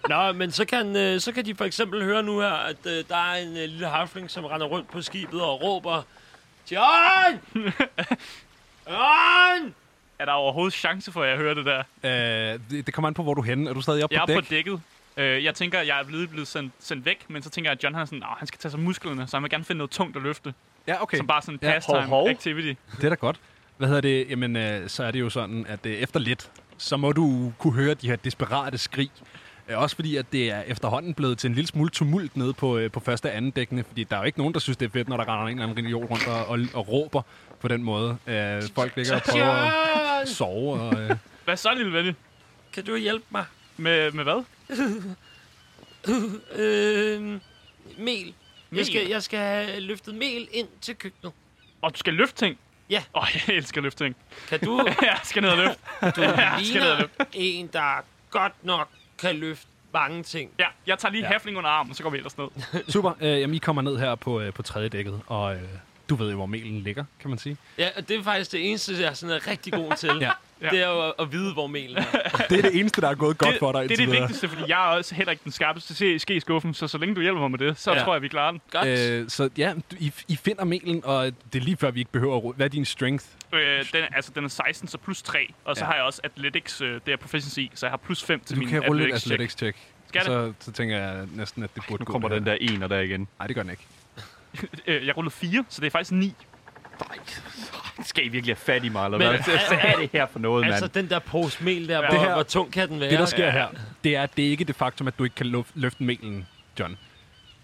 Speaker 3: Nå, men så kan, øh, så kan de for eksempel høre nu her, at øh, der er en øh, lille halfling, som render rundt på skibet og råber... John! [LAUGHS] John!
Speaker 2: Er der overhovedet chance for, at jeg hører det der?
Speaker 1: Øh, det, det kommer an på, hvor du er henne. Er du stadig oppe
Speaker 2: Jeg
Speaker 1: på
Speaker 2: er
Speaker 1: dæk?
Speaker 2: på dækket. Øh, jeg tænker, jeg er blevet, blevet sendt, sendt væk, men så tænker jeg, at John han er sådan, "Åh, han skal tage sig musklerne, så han vil gerne finde noget tungt at løfte.
Speaker 1: Ja, okay.
Speaker 2: Som bare sådan en
Speaker 1: Ja,
Speaker 2: pastime
Speaker 4: hov, hov.
Speaker 2: activity.
Speaker 1: Det er da godt. Hvad hedder det? Jamen, øh, så er det jo sådan, at øh, efter lidt, så må du kunne høre de her desperate skrig. Øh, også fordi, at det er efterhånden blevet til en lille smule tumult nede på, øh, på første og anden dækkene. Fordi der er jo ikke nogen, der synes, det er fedt, når der render en eller anden religion rundt og, og, og råber på den måde. Øh, folk ligger og prøver
Speaker 3: John!
Speaker 1: sove. Og, øh,
Speaker 2: Hvad så, lille venlig?
Speaker 3: Kan du hjælpe mig?
Speaker 2: Med, med hvad? [LAUGHS]
Speaker 3: Øh, mel.
Speaker 2: Mel?
Speaker 3: Jeg skal, jeg skal have løftet mel ind til køkkenet.
Speaker 2: Og du skal løfte ting?
Speaker 3: Ja.
Speaker 2: Åh, oh, jeg elsker at løfte ting.
Speaker 3: Kan du, [LAUGHS]
Speaker 2: jeg skal ned og løfte.
Speaker 3: du [LAUGHS]
Speaker 2: Jeg skal ned løfte.
Speaker 3: en, der godt nok kan løfte mange ting.
Speaker 2: Ja, jeg tager lige Ja. hafling under armen, så går vi ellers ned.
Speaker 1: super. Øh, jamen, I kommer ned her på, øh, på tredje dækket, og øh, Du ved jo, hvor melen ligger, kan man sige.
Speaker 3: Ja, og det er faktisk det eneste, jeg sådan er rigtig god til. [LAUGHS]
Speaker 1: Ja.
Speaker 3: Det er jo at, at vide, hvor melen er. [LAUGHS]
Speaker 1: Det er det eneste, der er gået godt
Speaker 2: det,
Speaker 1: for dig
Speaker 2: det er det vigtigste, fordi jeg er også heller ikke den skarpeste til ske i skuffen, så så længe du hjælper mig med det, så
Speaker 3: Ja.
Speaker 2: tror jeg, vi klarer den.
Speaker 3: Godt.
Speaker 1: Øh, så ja, du- I, I finder melen, og det er lige før, vi ikke behøver at råde. Hvad er din strength?
Speaker 2: Øh, den, altså, den er 16, så plus 3, og så
Speaker 1: Ja.
Speaker 2: har jeg også athletics, øh, det er proficiency i, så jeg har plus 5 til
Speaker 1: Du
Speaker 2: min
Speaker 1: kan rulle et
Speaker 2: athletics check.
Speaker 1: athletics check.
Speaker 2: Skal
Speaker 1: så, så tænker jeg næsten, at det burde
Speaker 4: Nu
Speaker 1: gå
Speaker 4: kommer den der ener der igen.
Speaker 1: Nej, det gør den ikke.
Speaker 2: Øh, jeg rullede 4, så det er faktisk 9.
Speaker 4: Nej, [LAUGHS] skal I virkelig have fat i mig, eller
Speaker 3: Men
Speaker 4: hvad?
Speaker 3: er-
Speaker 4: Hvad er det her for noget, mand?
Speaker 3: altså, den der pose mel der,
Speaker 2: Ja.
Speaker 3: hvor,
Speaker 1: Det her-
Speaker 3: hvor tung kan den være?
Speaker 1: Det, der sker
Speaker 2: Ja.
Speaker 1: her, det er, at det er ikke det faktum, at du ikke kan løfte melen, John.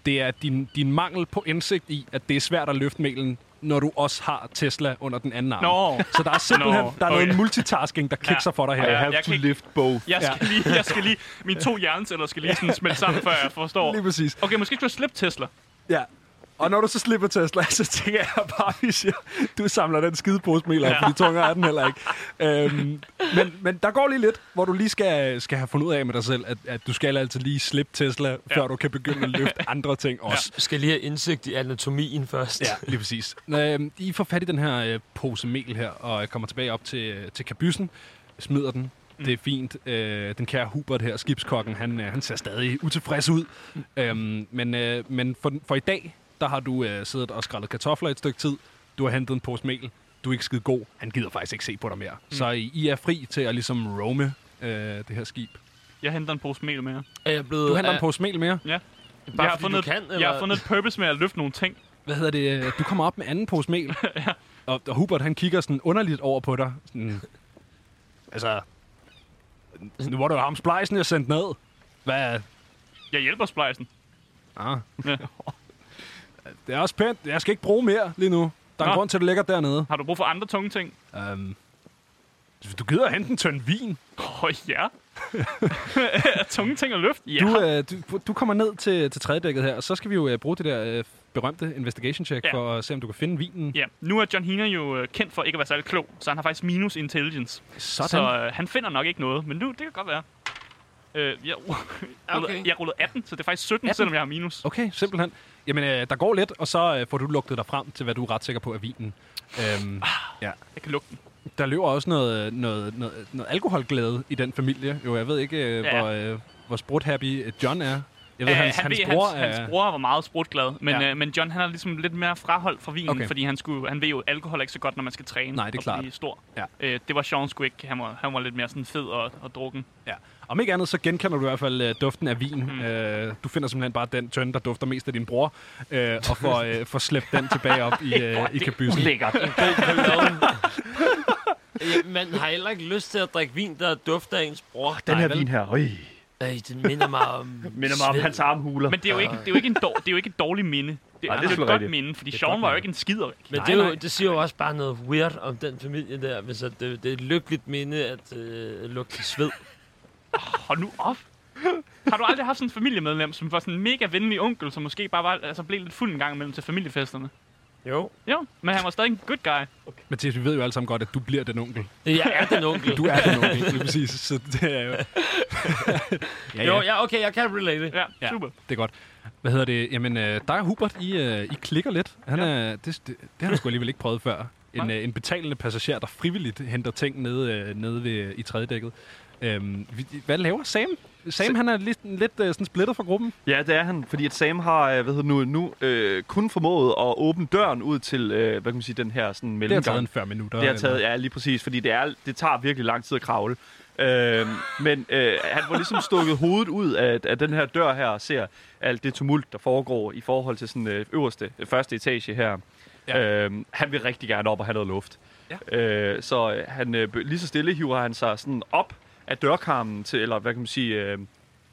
Speaker 1: Det er din, din mangel på indsigt i, at det er svært at løfte melen, når du også har Tesla under den anden arm.
Speaker 2: Nå,
Speaker 1: Så der er simpelthen
Speaker 2: Nå,
Speaker 1: der er noget
Speaker 2: okay.
Speaker 1: multitasking, der kikser for dig her.
Speaker 4: I
Speaker 2: Ja,
Speaker 4: have
Speaker 2: jeg
Speaker 4: to
Speaker 2: kan ikke-
Speaker 4: lift both.
Speaker 2: jeg skal, lige, jeg skal lige, mine to hjerneceller skal lige sådan smelte sammen, før jeg forstår. [LAUGHS]
Speaker 1: Lige præcis.
Speaker 2: Okay, måske skal du slippe Tesla.
Speaker 1: Ja. Og når du så slipper Tesla, [LAUGHS] så tænker jeg bare, vi siger, du samler den skide pose mel op, fordi tungere er den heller ikke. Øhm, men, men der går lige lidt, hvor du lige skal, skal have fundet ud af med dig selv, at, at du skal altid lige slippe Tesla, ja. før du kan begynde at løfte [LAUGHS] andre ting også.
Speaker 3: Du skal lige have indsigt i anatomien først.
Speaker 1: Ja, lige præcis. Øhm, I får fat i den her øh, pose mel her, og kommer tilbage op til, øh, til kabyssen, smider den. Mm. Det er fint. Øh, den kære Hubert her, skibskokken, han, øh, han ser stadig utilfreds ud. Mm. Øhm, men øh, men for, for i dag, der har du øh, siddet og skrællet kartofler et stykke tid. Du har hentet en pose mel. Du er ikke skide god. Han gider faktisk ikke se på dig mere. Mm. Så I, er fri til at ligesom roame øh, det her skib.
Speaker 2: Jeg henter en pose mel mere.
Speaker 3: Er jeg blevet...
Speaker 1: Du henter en
Speaker 3: er-
Speaker 1: pose mel mere.
Speaker 2: Ja.
Speaker 3: Bare
Speaker 2: jeg, har fundet,
Speaker 3: du kan,
Speaker 2: jeg
Speaker 3: eller?
Speaker 2: har fundet et purpose med at løfte nogle ting.
Speaker 1: Hvad hedder det? Du kommer op med anden pose mel. [LAUGHS] ja. og, og Hubert, han kigger sådan underligt over på dig. Sådan, altså, nu var det jo ham splejsen, jeg sendte ned. Hvad?
Speaker 2: Jeg hjælper splejsen.
Speaker 1: Ah.
Speaker 2: Ja. [LAUGHS]
Speaker 1: Det er også pænt. Jeg skal ikke bruge mere lige nu. Der er en
Speaker 2: Nå.
Speaker 1: grund til, at det ligger dernede.
Speaker 2: Har du brug for andre tunge ting?
Speaker 1: Um, du gider at hente en tønd vin.
Speaker 2: Åh, oh, ja. [LAUGHS] tunge ting at løfte? Ja.
Speaker 1: Du, øh, du, du kommer ned til, til tredje dækket her, og så skal vi jo øh, bruge det der øh, berømte investigation check
Speaker 2: Ja.
Speaker 1: for at se, om du kan finde vinen.
Speaker 2: Ja, nu er John Hina jo øh, kendt for ikke at være særlig klog, så han har faktisk minus intelligence.
Speaker 1: Sådan.
Speaker 2: Så øh, han finder nok ikke noget, men nu, det kan godt være. Øh, jeg, [LAUGHS]
Speaker 3: Okay.
Speaker 2: jeg rullede 18, så det er faktisk 17,
Speaker 1: 18?
Speaker 2: 18? selvom jeg har minus.
Speaker 1: Okay, simpelthen. Jamen, øh, der går lidt, og så øh, får du lugtet dig frem til, hvad du er ret sikker på er vinen. Øhm, ja.
Speaker 2: Jeg kan lugte den.
Speaker 1: Der løber også noget, noget, noget, noget alkoholglæde i den familie. Jo, jeg ved ikke, øh,
Speaker 2: Ja.
Speaker 1: hvor, øh, hvor sprut-happy John er. Jeg ved,
Speaker 2: Øh,
Speaker 1: hans,
Speaker 2: han
Speaker 1: hans
Speaker 2: ved,
Speaker 1: bror
Speaker 2: hans,
Speaker 1: er...
Speaker 2: hans bror var meget sprutglad, men,
Speaker 1: Ja.
Speaker 2: øh, men John han er ligesom lidt mere fraholdt fra vinen,
Speaker 1: okay.
Speaker 2: fordi han, skulle, han ved jo, at alkohol er ikke så godt, når man skal træne
Speaker 1: Nej, det er
Speaker 2: og
Speaker 1: klart.
Speaker 2: blive stor.
Speaker 1: Ja.
Speaker 2: Øh, det var Sean sgu ikke. Han var, han var lidt mere sådan fed og, og drukken.
Speaker 1: Ja. Om ikke andet, så genkender du i hvert fald øh, duften af vin. Mm. Øh, du finder simpelthen bare den tønde, der dufter mest af din bror, øh, og får, øh, får slæbt den tilbage op i, [LAUGHS] øh, i kabysen.
Speaker 4: Lækkert. [LAUGHS]
Speaker 3: Ja, Man har heller ikke lyst til at drikke vin, der dufter af ens bror.
Speaker 4: Den her vin her, øj,
Speaker 3: Ej, den minder mig om... [LAUGHS]
Speaker 4: minder mig om hans armhuler.
Speaker 2: Men det er jo ikke, det er jo ikke, en, dår, det er jo ikke et dårligt minde. Det,
Speaker 4: Nej, det er
Speaker 2: det er
Speaker 4: sgu
Speaker 2: et godt minde, fordi
Speaker 1: Det er
Speaker 2: Sean var jo ikke en skider.
Speaker 3: Men
Speaker 1: Nej,
Speaker 3: det, er jo, det siger jo også bare noget weird om den familie der, hvis at det, det er et lykkeligt minde at øh, lugte sved.
Speaker 2: Hold nu op. Har du aldrig haft sådan en familiemedlem, som var sådan en mega venlig onkel, som måske bare var, altså blev lidt fuld en gang imellem til familiefesterne?
Speaker 3: Jo.
Speaker 2: Jo, men han var stadig en good guy.
Speaker 1: Mathias, vi ved jo alle sammen godt, at du bliver den onkel.
Speaker 3: Jeg er den onkel.
Speaker 1: Du er den onkel, lige præcis. Så det er jo... ja, [LAUGHS]
Speaker 3: Jo, ja, okay, jeg kan relate.
Speaker 2: Ja,
Speaker 1: Ja.
Speaker 2: ja. super.
Speaker 1: Det er godt. Hvad hedder det? Jamen, øh, dig og Hubert, I, øh, I klikker lidt. Han er, det, det, det har han sgu alligevel ikke prøvet før. En, øh, en betalende passager, der frivilligt henter ting nede, øh, nede ved, i tredje dækket. Øhm, hvad laver Sam? Sam, han er lidt, lidt øh, sådan splittet fra gruppen.
Speaker 4: Ja, det er han, fordi at Sam har øh, hvad hedder nu, nu øh, kun formået at åbne døren ud til øh, hvad kan man sige, den her sådan
Speaker 1: Det har
Speaker 4: mellemgang.
Speaker 1: taget en 40 minutter.
Speaker 4: Det har
Speaker 1: eller-
Speaker 4: taget, ja, lige præcis, fordi det, er, det tager virkelig lang tid at kravle. Øh, men øh, han var ligesom stukket [LAUGHS] hovedet ud af, af den her dør her og ser alt det tumult, der foregår i forhold til sådan øh, øverste, øh, første etage her.
Speaker 1: Ja.
Speaker 4: Øh, han vil rigtig gerne op og have noget luft. Ja. Øh, så han, øh, lige så stille hiver han sig sådan op af dørkarmen til, eller hvad kan man sige, øh,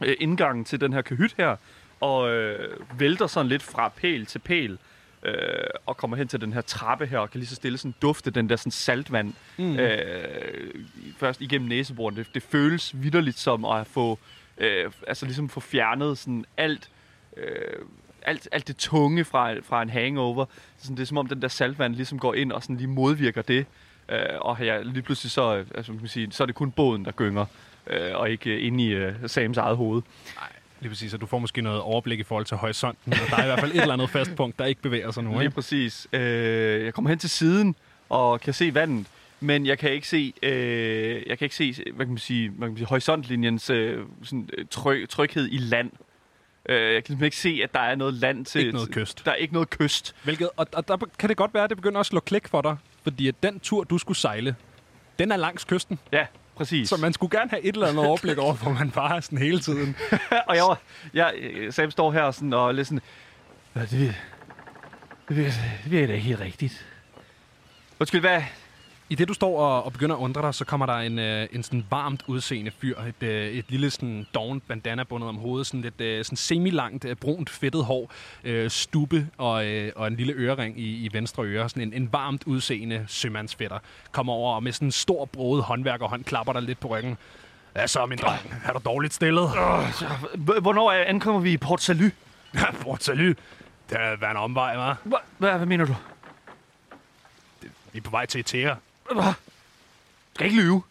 Speaker 4: øh, indgangen til den her kahyt her, og øh, vælter sådan lidt fra pæl til pæl, øh, og kommer hen til den her trappe her, og kan lige så stille sådan dufte den der sådan saltvand, mm. øh, først igennem næseboren. Det, det føles vidderligt som at få, øh, altså ligesom få fjernet sådan alt, øh, alt, alt det tunge fra, fra en hangover. Sådan, det er som om den der saltvand ligesom går ind og sådan lige modvirker det. Øh, og ja, lige pludselig så, øh, altså, man kan sige, så er det kun båden, der gynger, øh, og ikke øh, inde i øh, Sams eget hoved.
Speaker 1: Lige præcis, og du får måske noget overblik i forhold til horisonten, og der er i hvert fald et eller andet fast punkt, der ikke bevæger sig nu.
Speaker 4: Lige
Speaker 1: Ikke?
Speaker 4: præcis. Øh, jeg kommer hen til siden og kan se vandet, men jeg kan ikke se, øh, jeg kan ikke se hvad kan man sige, hvad kan man sige horisontlinjens øh, sådan, øh, tryg, tryghed i land. Øh, jeg kan simpelthen ikke se, at der er noget land til...
Speaker 1: Ikke noget kyst.
Speaker 4: Der er ikke noget kyst.
Speaker 1: Hvilket, og, og der kan det godt være, at det begynder at slå klik for dig, fordi at den tur, du skulle sejle, den er langs kysten.
Speaker 4: Ja, præcis.
Speaker 1: Så man skulle gerne have et eller andet overblik over, hvor man bare er sådan hele tiden. [LAUGHS]
Speaker 4: og jeg, var, jeg, Sam står her sådan, og lidt sådan... "Ja, Det, det, det, det virker da ikke helt rigtigt. Undskyld, hvad?
Speaker 1: I det, du står og, og begynder at undre dig, så kommer der en, øh, en sådan varmt udseende fyr. Et, øh, et lille sådan dovent bandana bundet om hovedet. Sådan lidt øh, sådan semi-langt, øh, brunt, fedtet hår. Øh, stube og, øh, og en lille ørering i, i venstre øre. Sådan en, en varmt udseende sømandsfætter. Kommer over og med sådan en stor broet håndværkerhånd klapper dig lidt på ryggen. Hvad så, min dreng? Er du dårligt stillet?
Speaker 4: H- Hvornår er- ankommer vi i Port Salut? [LAUGHS]
Speaker 1: Port Salut. Det været en omvej, hva'?
Speaker 4: Hva, hvad, mener du?
Speaker 1: Vi er på vej til Etea.
Speaker 4: Hvad? Skal ikke lyve.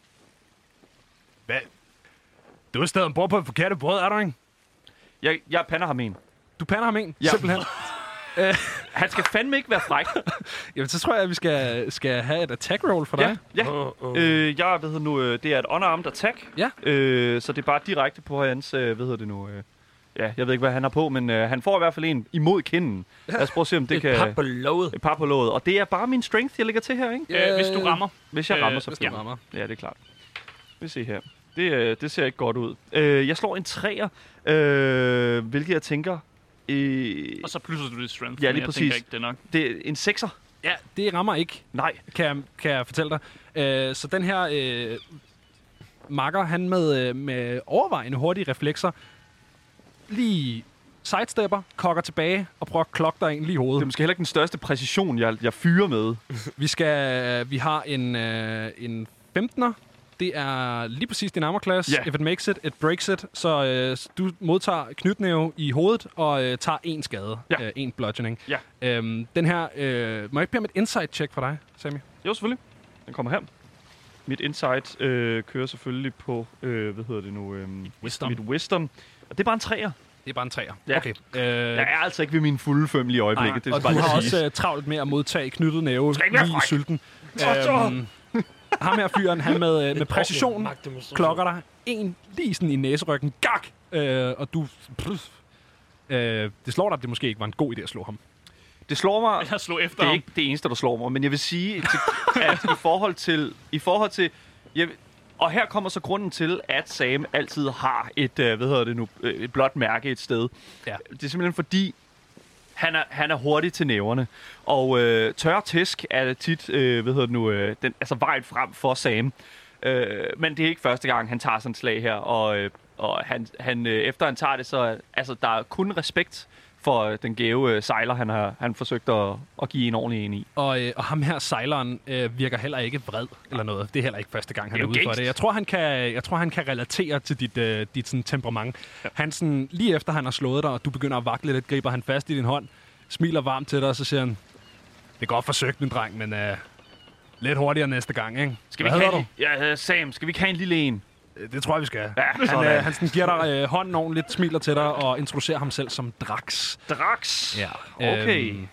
Speaker 1: Hvad? Du er stadig ombord på et forkerte båd, er du ikke?
Speaker 4: Jeg, jeg pander ham en.
Speaker 1: Du pander ham ind,
Speaker 4: Ja.
Speaker 1: simpelthen. [LAUGHS]
Speaker 4: Han skal fandme ikke være fræk. [LAUGHS]
Speaker 1: Jamen, så tror jeg, at vi skal, skal have et attack roll for dig.
Speaker 4: ja, ja.
Speaker 3: Åh, åh.
Speaker 4: Øh, jeg, hvad hedder nu, øh, det er et unarmed attack.
Speaker 1: Ja.
Speaker 4: Øh, så det er bare direkte på hans, øh, hvad hedder det nu, øh, ja, jeg ved ikke, hvad han har på, men øh, han får i hvert fald en imod kinden. Lad os prøve at se, om det [LAUGHS]
Speaker 3: Et
Speaker 4: kan...
Speaker 3: par på låget.
Speaker 4: Et par på låget. Og det er bare min strength, jeg lægger til her, ikke?
Speaker 2: Øh, hvis du rammer.
Speaker 4: Hvis jeg
Speaker 2: Øh,
Speaker 4: rammer,
Speaker 2: hvis
Speaker 4: så
Speaker 2: du
Speaker 4: ja.
Speaker 1: rammer.
Speaker 4: Ja, det er klart. Vi se her. Det, øh, det ser ikke godt ud. Øh, jeg slår en træer, øh, hvilket jeg tænker... Øh,
Speaker 2: Og så plusser du dit strength.
Speaker 4: Ja, lige
Speaker 2: jeg
Speaker 4: præcis.
Speaker 2: tænker ikke, det er nok.
Speaker 4: det er en sekser.
Speaker 1: Ja, det rammer ikke,
Speaker 4: Nej.
Speaker 1: kan jeg, kan jeg fortælle dig. Øh, så den her øh, makker, han med, øh, med overvejende hurtige reflekser, lige sidestepper, kokker tilbage og prøver at klokke dig ind lige i
Speaker 4: Det er
Speaker 1: hovedet.
Speaker 4: måske heller ikke den største præcision, jeg, jeg fyrer med.
Speaker 1: Vi, skal, vi har en, øh, en 15'er. Det er lige præcis din armorklasse.
Speaker 4: Ja.
Speaker 1: If it makes it, it breaks it. Så øh, du modtager knytnæve i hovedet og øh, tager en skade.
Speaker 4: Ja.
Speaker 1: Øh, en bludgeoning.
Speaker 4: Ja.
Speaker 1: Øhm, den her... Øh, må jeg ikke bede om et insight check for dig, Sammy?
Speaker 4: Jo, selvfølgelig. Den kommer her. Mit insight øh, kører selvfølgelig på, øh, hvad hedder det nu? Øh,
Speaker 1: Wisdom.
Speaker 4: Mit wisdom. Og det er bare en træer.
Speaker 1: Det er bare en træer.
Speaker 4: Ja.
Speaker 1: Okay. Øh,
Speaker 4: Jeg er altså ikke ved min fulde fem lige i øjeblikket. det
Speaker 1: og
Speaker 4: skal
Speaker 1: du
Speaker 4: bare
Speaker 1: har også uh, travlt med at modtage knyttet næve lige i sylten. Øhm, ham her fyren, han med, øh, med præcision klokker dig en lige sådan i næseryggen. Gak! Øh, og du... Pff, øh, det slår dig, at det måske ikke var en god idé at slå ham.
Speaker 4: Det slår mig,
Speaker 2: Jeg slog efter
Speaker 4: det er
Speaker 2: ham.
Speaker 4: ikke det eneste, der slår mig, men jeg vil sige, til, at i forhold til... I forhold til jeg, og her kommer så grunden til, at Sam altid har et, øh, hvad hedder det nu, øh, et blåt mærke et sted.
Speaker 1: Ja.
Speaker 4: Det er simpelthen fordi, han er, han er hurtig til næverne. Og øh, tør tisk er tit, øh, hvad hedder det nu, øh, den, altså vejen frem for Sam. Øh, men det er ikke første gang, han tager sådan et slag her. Og, øh, og han, han, øh, efter han tager det, så altså, der er kun respekt for øh, den gave øh, sejler, han har han forsøgt at, at give en ordentlig en i.
Speaker 1: Og, øh, og ham her, sejleren, øh, virker heller ikke vred eller noget. Det er heller ikke første gang, han er,
Speaker 4: er
Speaker 1: ude
Speaker 4: jo
Speaker 1: for
Speaker 4: gangst.
Speaker 1: det. Jeg tror, han kan, jeg tror, han kan relatere til dit, øh, dit sådan, temperament. Ja. Han sådan, lige efter han har slået dig, og du begynder at vakle lidt, griber han fast i din hånd, smiler varmt til dig, og så siger han, det er godt forsøgt, min dreng, men øh, lidt hurtigere næste gang, ikke?
Speaker 4: Skal vi
Speaker 1: Hvad
Speaker 4: ikke have, ja, øh, Sam, skal vi ikke have en lille en?
Speaker 1: Du? Øh, Det tror jeg, vi skal.
Speaker 4: Ja,
Speaker 1: Han, øh, han sådan, giver dig øh, hånden ordentligt, smiler til dig og introducerer ham selv som Drax.
Speaker 4: Drax.
Speaker 1: Ja.
Speaker 4: Okay.
Speaker 1: Øhm,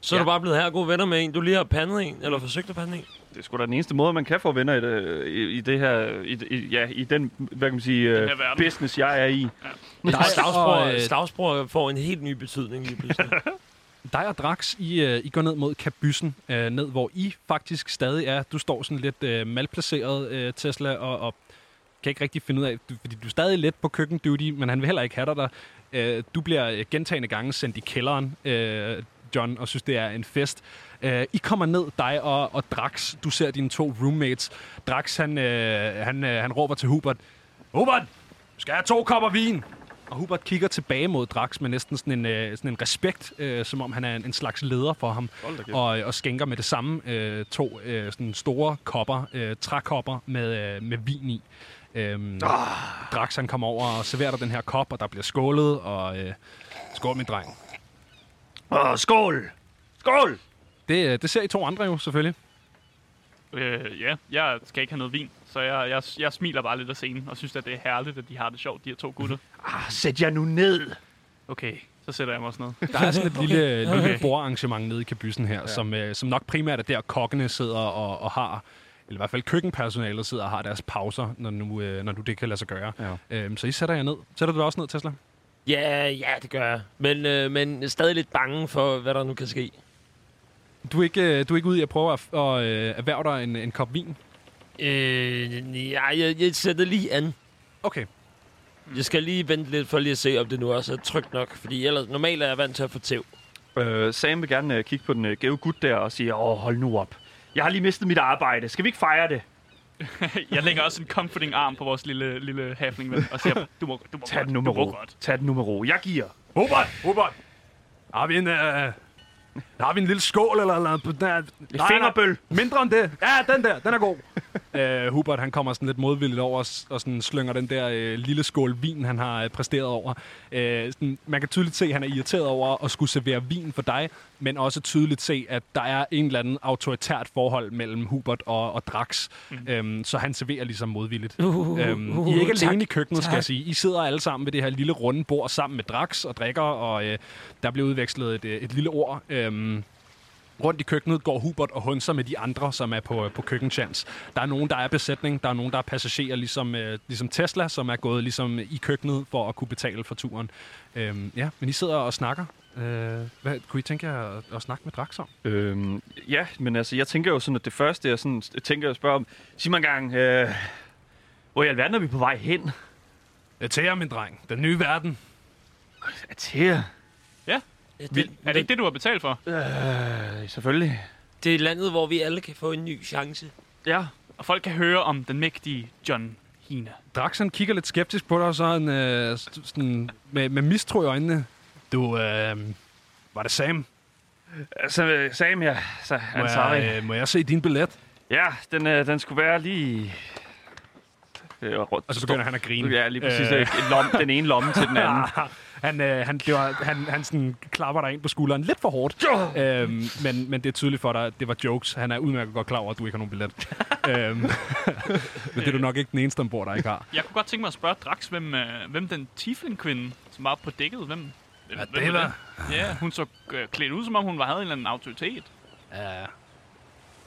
Speaker 3: Så er du
Speaker 1: Ja.
Speaker 3: bare blevet her gode venner med en, du lige har pandet en, eller forsøgt at pande en.
Speaker 4: Det er sgu da den eneste måde, man kan få venner i, det, i, i det her, i, i, ja, i den, hvad kan man sige,
Speaker 2: Den
Speaker 4: uh,
Speaker 2: verden.
Speaker 4: business, jeg er i.
Speaker 1: dig,
Speaker 3: Stavsbror,
Speaker 1: og, øh,
Speaker 3: stavsbror får en helt ny betydning lige pludselig. [LAUGHS]
Speaker 1: dig og Drax, I, øh, I går ned mod kabyssen, øh, ned hvor I faktisk stadig er. Du står sådan lidt øh, malplaceret, øh, Tesla, og, og kan ikke rigtig finde ud af, fordi du er stadig lidt på køkkenduty, men han vil heller ikke have dig der. Øh, du bliver gentagende gange sendt i kælderen, øh, John, og synes, det er en fest. Øh, I kommer ned, dig og, og Drax. Du ser dine to roommates. Drax, han, øh, han, øh, han råber til Hubert, Hubert, skal jeg have to kopper vin? Og Hubert kigger tilbage mod Drax med næsten sådan en, øh, sådan en respekt, øh, som om han er en, en slags leder for ham. Og, og skænker med det samme øh, to øh, sådan store kopper, øh, trækopper med, øh, med vin i. Øhm, ah. Drax han kommer over og serverer dig den her kop, og der bliver skålet, og øh, skål min dreng.
Speaker 4: Åh, skål! Skål!
Speaker 1: Det, øh, det ser I to andre jo selvfølgelig.
Speaker 2: Øh, ja, jeg skal ikke have noget vin, Så jeg, jeg, jeg smiler bare lidt af scenen, og synes, at det er herligt, at de har det sjovt, de her to gutter.
Speaker 4: Ah, sæt jer nu ned.
Speaker 2: Okay, så sætter jeg mig også ned.
Speaker 1: Der er sådan et lille, lille
Speaker 2: Okay.
Speaker 1: bordarrangement nede i kabysen her, ja. som, øh, som nok primært er der, kokkene sidder og, og har, eller i hvert fald køkkenpersonalet sidder og har deres pauser, når nu, øh, når nu det kan lade sig gøre.
Speaker 4: Ja.
Speaker 1: Øhm, så I sætter jer ned. Sætter du dig også ned, Tesla?
Speaker 3: Ja, ja, det gør jeg. Men, øh, men stadig lidt bange for, hvad der nu kan ske.
Speaker 1: Du er ikke, øh, du er ikke ude i at prøve at, at øh, erhverve dig en, en kop vin?
Speaker 3: Øh, ja, jeg, jeg sætter lige an.
Speaker 1: Okay.
Speaker 3: Jeg skal lige vente lidt for lige at se, om det nu også er trygt nok. Fordi ellers, normalt er jeg vant til at få tæv.
Speaker 4: Øh, Sam vil gerne øh, kigge på den øh, gave gut der og sige, åh, hold nu op. Jeg har lige mistet mit arbejde. Skal vi ikke fejre det? [LAUGHS]
Speaker 2: Jeg lægger også en comforting arm på vores lille, lille halfling ven, og siger, du må, du må
Speaker 4: Tag den nu
Speaker 2: du
Speaker 4: med
Speaker 2: må
Speaker 4: ro.
Speaker 2: godt.
Speaker 4: Tag den nu med ro. Jeg giver.
Speaker 1: Hubert! Hubert! Har vi en, øh, har vi en lille skål, eller, eller
Speaker 4: Et fingerbøl.
Speaker 1: Mindre end det. Ja, den der, den er god. uh, [LAUGHS] Hubert, han kommer sådan lidt modvilligt over og, og sådan slynger den der uh, lille skål vin, han har uh, præsteret over. Uh, sådan, man kan tydeligt se, at han er irriteret over at skulle servere vin for dig, men også tydeligt se, at der er en eller anden autoritært forhold mellem Hubert og, og Drax. Mm. Um, så han serverer ligesom modvilligt.
Speaker 3: Uh,
Speaker 1: Um, I er ikke alene i køkkenet, skal jeg sige. I sidder alle sammen ved det her lille runde bord sammen med Drax og drikker, og øh, der bliver udvekslet et, et lille ord. Øhm, rundt i køkkenet går Hubert og hunser med de andre, som er på, på køkkenchans. Der er nogen, der er besætning, der er nogen, der er passagerer, ligesom, øh, ligesom Tesla, som er gået ligesom i køkkenet for at kunne betale for turen. Øhm, ja, men I sidder og snakker. Øh, hvad, kunne I tænke jer at, at snakke med Drax om?
Speaker 4: Øhm, ja, men altså, jeg tænker jo sådan, at det første, jeg sådan, jeg tænker at spørge om, sig mig engang, øh, hvor i alverden er vi på vej hen?
Speaker 1: Jer, min dreng. Den nye verden.
Speaker 4: Til
Speaker 3: Det,
Speaker 2: Er det ikke det, du har betalt for?
Speaker 4: Øh, selvfølgelig.
Speaker 3: det er landet, hvor vi alle kan få en ny chance.
Speaker 4: Ja.
Speaker 2: Og folk kan høre om den mægtige John Hina.
Speaker 1: Drax han kigger lidt skeptisk på dig, og så han, øh, sådan, med, med mistro i øjnene. Du, øh, var det Sam?
Speaker 4: Altså, øh, Sam, ja. Så,
Speaker 1: Må jeg, øh, må jeg se din billet?
Speaker 4: Ja, den, øh, den skulle være lige... Øh, rundt.
Speaker 1: Og så begynder han at grine.
Speaker 4: Ja, lige præcis.
Speaker 1: Øh.
Speaker 4: Øh. En lom, den ene lomme til den anden. [LAUGHS]
Speaker 1: han, øh, han, det var, han, han sådan klapper dig ind på skulderen lidt for hårdt. øhm, men, men det er tydeligt for dig, at det var jokes. Han er udmærket godt klar over, at du ikke har nogen billet. [LAUGHS] øhm, [LAUGHS] men det er du nok ikke den eneste ombord, der ikke har.
Speaker 2: Jeg kunne godt tænke mig at spørge Drax, hvem, øh, hvem den tiefling-kvinde, som var på dækket, hvem, hvem,
Speaker 1: Ja,
Speaker 2: hvem
Speaker 1: det var...
Speaker 2: Ja, hun så øh, klædt ud, som om hun var, havde en eller anden autoritet.
Speaker 1: Ja,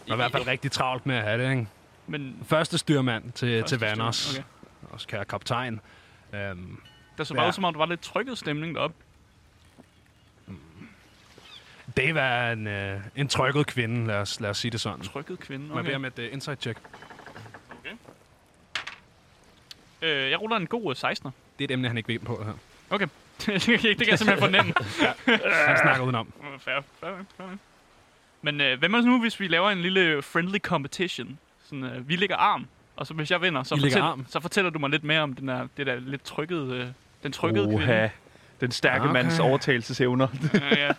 Speaker 1: var i hvert fald rigtig travlt med at have det, ikke?
Speaker 2: Men
Speaker 1: Første styrmand til, til Vanders.
Speaker 2: styrmand,
Speaker 1: Også kære kaptajn. Øhm,
Speaker 2: der så
Speaker 1: Ja.
Speaker 2: bare ud, som om der var lidt trykket stemning deroppe.
Speaker 1: det var en, øh, en trykket kvinde, lad os, lad os sige det sådan.
Speaker 2: Trykket kvinde. Okay.
Speaker 1: bede om et uh, insight check?
Speaker 2: Øh, jeg ruller en god øh, 16'er.
Speaker 1: Det er et emne, han ikke ved på, det her.
Speaker 2: Okay. [LAUGHS] det kan jeg simpelthen [LAUGHS] fornemme.
Speaker 1: Han snakker udenom. [LAUGHS]
Speaker 2: Fair, fair, fair. Men øh, hvad med nu, hvis vi laver en lille friendly competition? Sådan, øh, vi ligger arm, og så hvis jeg vinder, så,
Speaker 1: I
Speaker 2: fortæl,
Speaker 1: arm?
Speaker 2: så fortæller du mig lidt mere om den der, det der lidt trykket, øh, den trykkede
Speaker 4: Oha.
Speaker 2: kvinde.
Speaker 4: Den stærke
Speaker 1: Okay.
Speaker 4: mands overtagelsesevner. [LAUGHS]
Speaker 2: Ja, ja.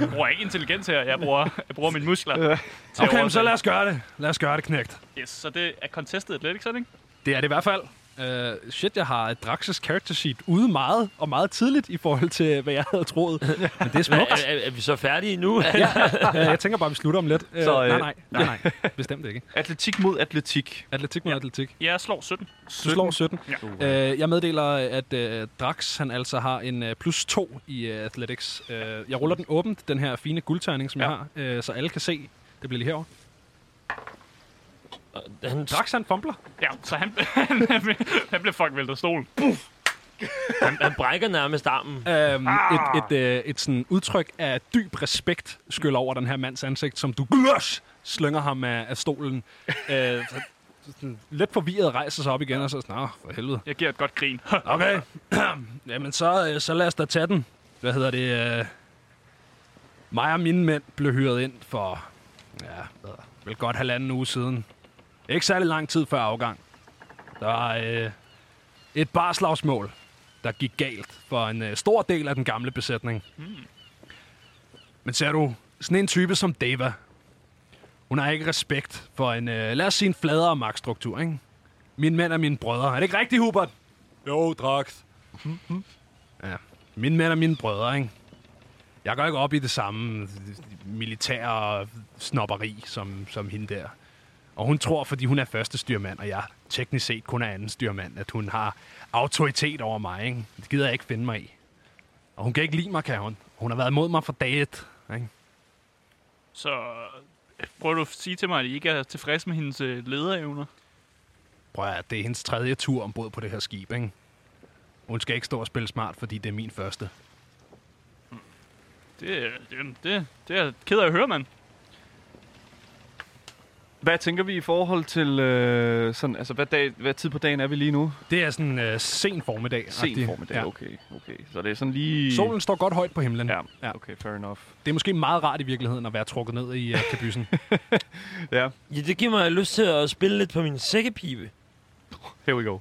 Speaker 2: jeg bruger ikke intelligens her, jeg bruger, jeg bruger mine muskler.
Speaker 1: Okay, men så lad os gøre det. Lad os gøre det, knægt.
Speaker 2: Yes, så det er contested athletics, ikke?
Speaker 1: Det er det i hvert fald. Uh, shit, jeg har Drax's character sheet ude meget, og meget tidligt i forhold til, hvad jeg havde troet. [LAUGHS] Men det er
Speaker 3: Er,
Speaker 1: smukt.
Speaker 3: er, er vi så færdige nu?
Speaker 1: uh, [LAUGHS] jeg tænker bare, at vi slutter om lidt. Uh,
Speaker 4: Så,
Speaker 1: nej,
Speaker 4: øh,
Speaker 1: nej, nej, nej. [LAUGHS] Bestemt ikke.
Speaker 4: Atletik mod atletik.
Speaker 1: Atletik mod
Speaker 2: Ja.
Speaker 1: atletik.
Speaker 2: Jeg slår 17.
Speaker 1: Du slår 17.
Speaker 2: Ja.
Speaker 1: Uh, jeg meddeler, at uh, Drax han altså har en uh, plus 2 i uh, athletics. Uh, jeg ruller den åbent, den her fine guldterning, som
Speaker 4: Ja.
Speaker 1: jeg har, uh, så alle kan se. Det bliver lige herovre.
Speaker 3: Han,
Speaker 1: Drax han fumbler.
Speaker 2: Ja, så han, [LAUGHS] han, blev, han blev fucking væltet af stolen.
Speaker 3: han, han brækker nærmest armen.
Speaker 1: Øhm, et, et, øh, et sådan udtryk af dyb respekt skyller over den her mands ansigt, som du glush, slynger ham af, af stolen. øh, så- sådan lidt forvirret rejser sig op igen, og så sådan, "Nå, for helvede.
Speaker 2: Jeg giver et godt grin. [LAUGHS]
Speaker 1: Okay, [CLEARS THROAT] jamen så, øh, så lad os da tage den. Hvad hedder det? Øh, mig og mine mænd blev hyret ind for, ja, vel godt halvanden uge siden. Ikke særlig lang tid før afgang. Der var øh, et barslagsmål, der gik galt for en øh, stor del af den gamle besætning. Men ser du, sådan en type som Deva, hun har ikke respekt for en, øh, lad os sige en fladere magtstruktur, ikke? Mine mænd er mine brødre. Er det ikke rigtigt, Hubert? Jo, dragt. ja. Mine mænd er mine brødre, ikke? Jeg går ikke op i det samme militære snopperi som, som hende der. Og hun tror, fordi hun er første styrmand, og jeg teknisk set kun er anden styrmand, at hun har autoritet over mig. Ikke? Det gider jeg ikke finde mig i. Og hun kan ikke lide mig, kan hun. Hun har været imod mig fra dag et. Ikke?
Speaker 2: Så øh, prøver du at sige til mig, at I ikke er tilfreds med hendes øh, lederevner?
Speaker 1: Prøv at det er hendes tredje tur ombord på det her skib, ikke? Hun skal ikke stå og spille smart, fordi det er min første.
Speaker 2: Det, det, det, det er jeg ked af at høre, mand.
Speaker 4: Hvad tænker vi i forhold til, øh, sådan, altså hvad, dag, hvad tid på dagen er vi lige nu?
Speaker 1: Det er sådan en uh, sen formiddag.
Speaker 4: Sen formiddag,
Speaker 1: Ja.
Speaker 4: okay, okay. Så det er sådan lige...
Speaker 1: Solen står godt højt på himlen.
Speaker 4: Ja,
Speaker 1: Ja.
Speaker 4: okay, fair enough.
Speaker 1: Det er måske meget rart i virkeligheden at være trukket ned i uh, kabysen. [LAUGHS]
Speaker 4: Ja,
Speaker 3: Ja, det giver mig lyst til at spille lidt på min sækkepibe.
Speaker 4: here we go.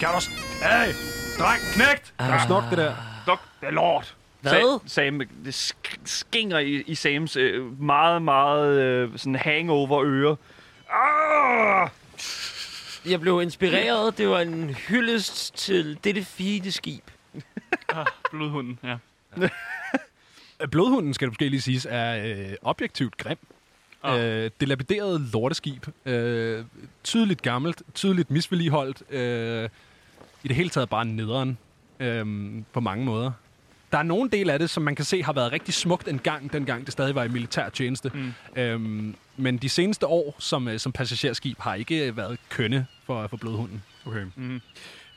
Speaker 1: kan du... Hey! Dreng, knægt! Kan du snukke det der?
Speaker 4: Dok, det er lort.
Speaker 3: Hvad?
Speaker 4: Sa- Sam, det sk- skinger i, i Sams øh, meget, meget øh, sådan hangover øre. Ah!
Speaker 3: Jeg blev inspireret. Det var en hyldest til dette fine skib. [LAUGHS]
Speaker 2: Ah, blodhunden, ja.
Speaker 1: Øh, Blodhunden, skal du måske lige sige, er øh, objektivt grim.
Speaker 2: Ah.
Speaker 1: Øh, delapideret lorteskib. Øh, tydeligt gammelt, tydeligt misvedligeholdt. Øh, I det hele taget bare nederen øh, på mange måder. Der er nogle dele af det, som man kan se har været rigtig smukt en gang, dengang det stadig var i militær tjeneste.
Speaker 2: Mm.
Speaker 1: Øhm, men de seneste år som, øh, som passagerskib har ikke været kønne for, for blodhunden.
Speaker 4: Okay.
Speaker 2: Mm.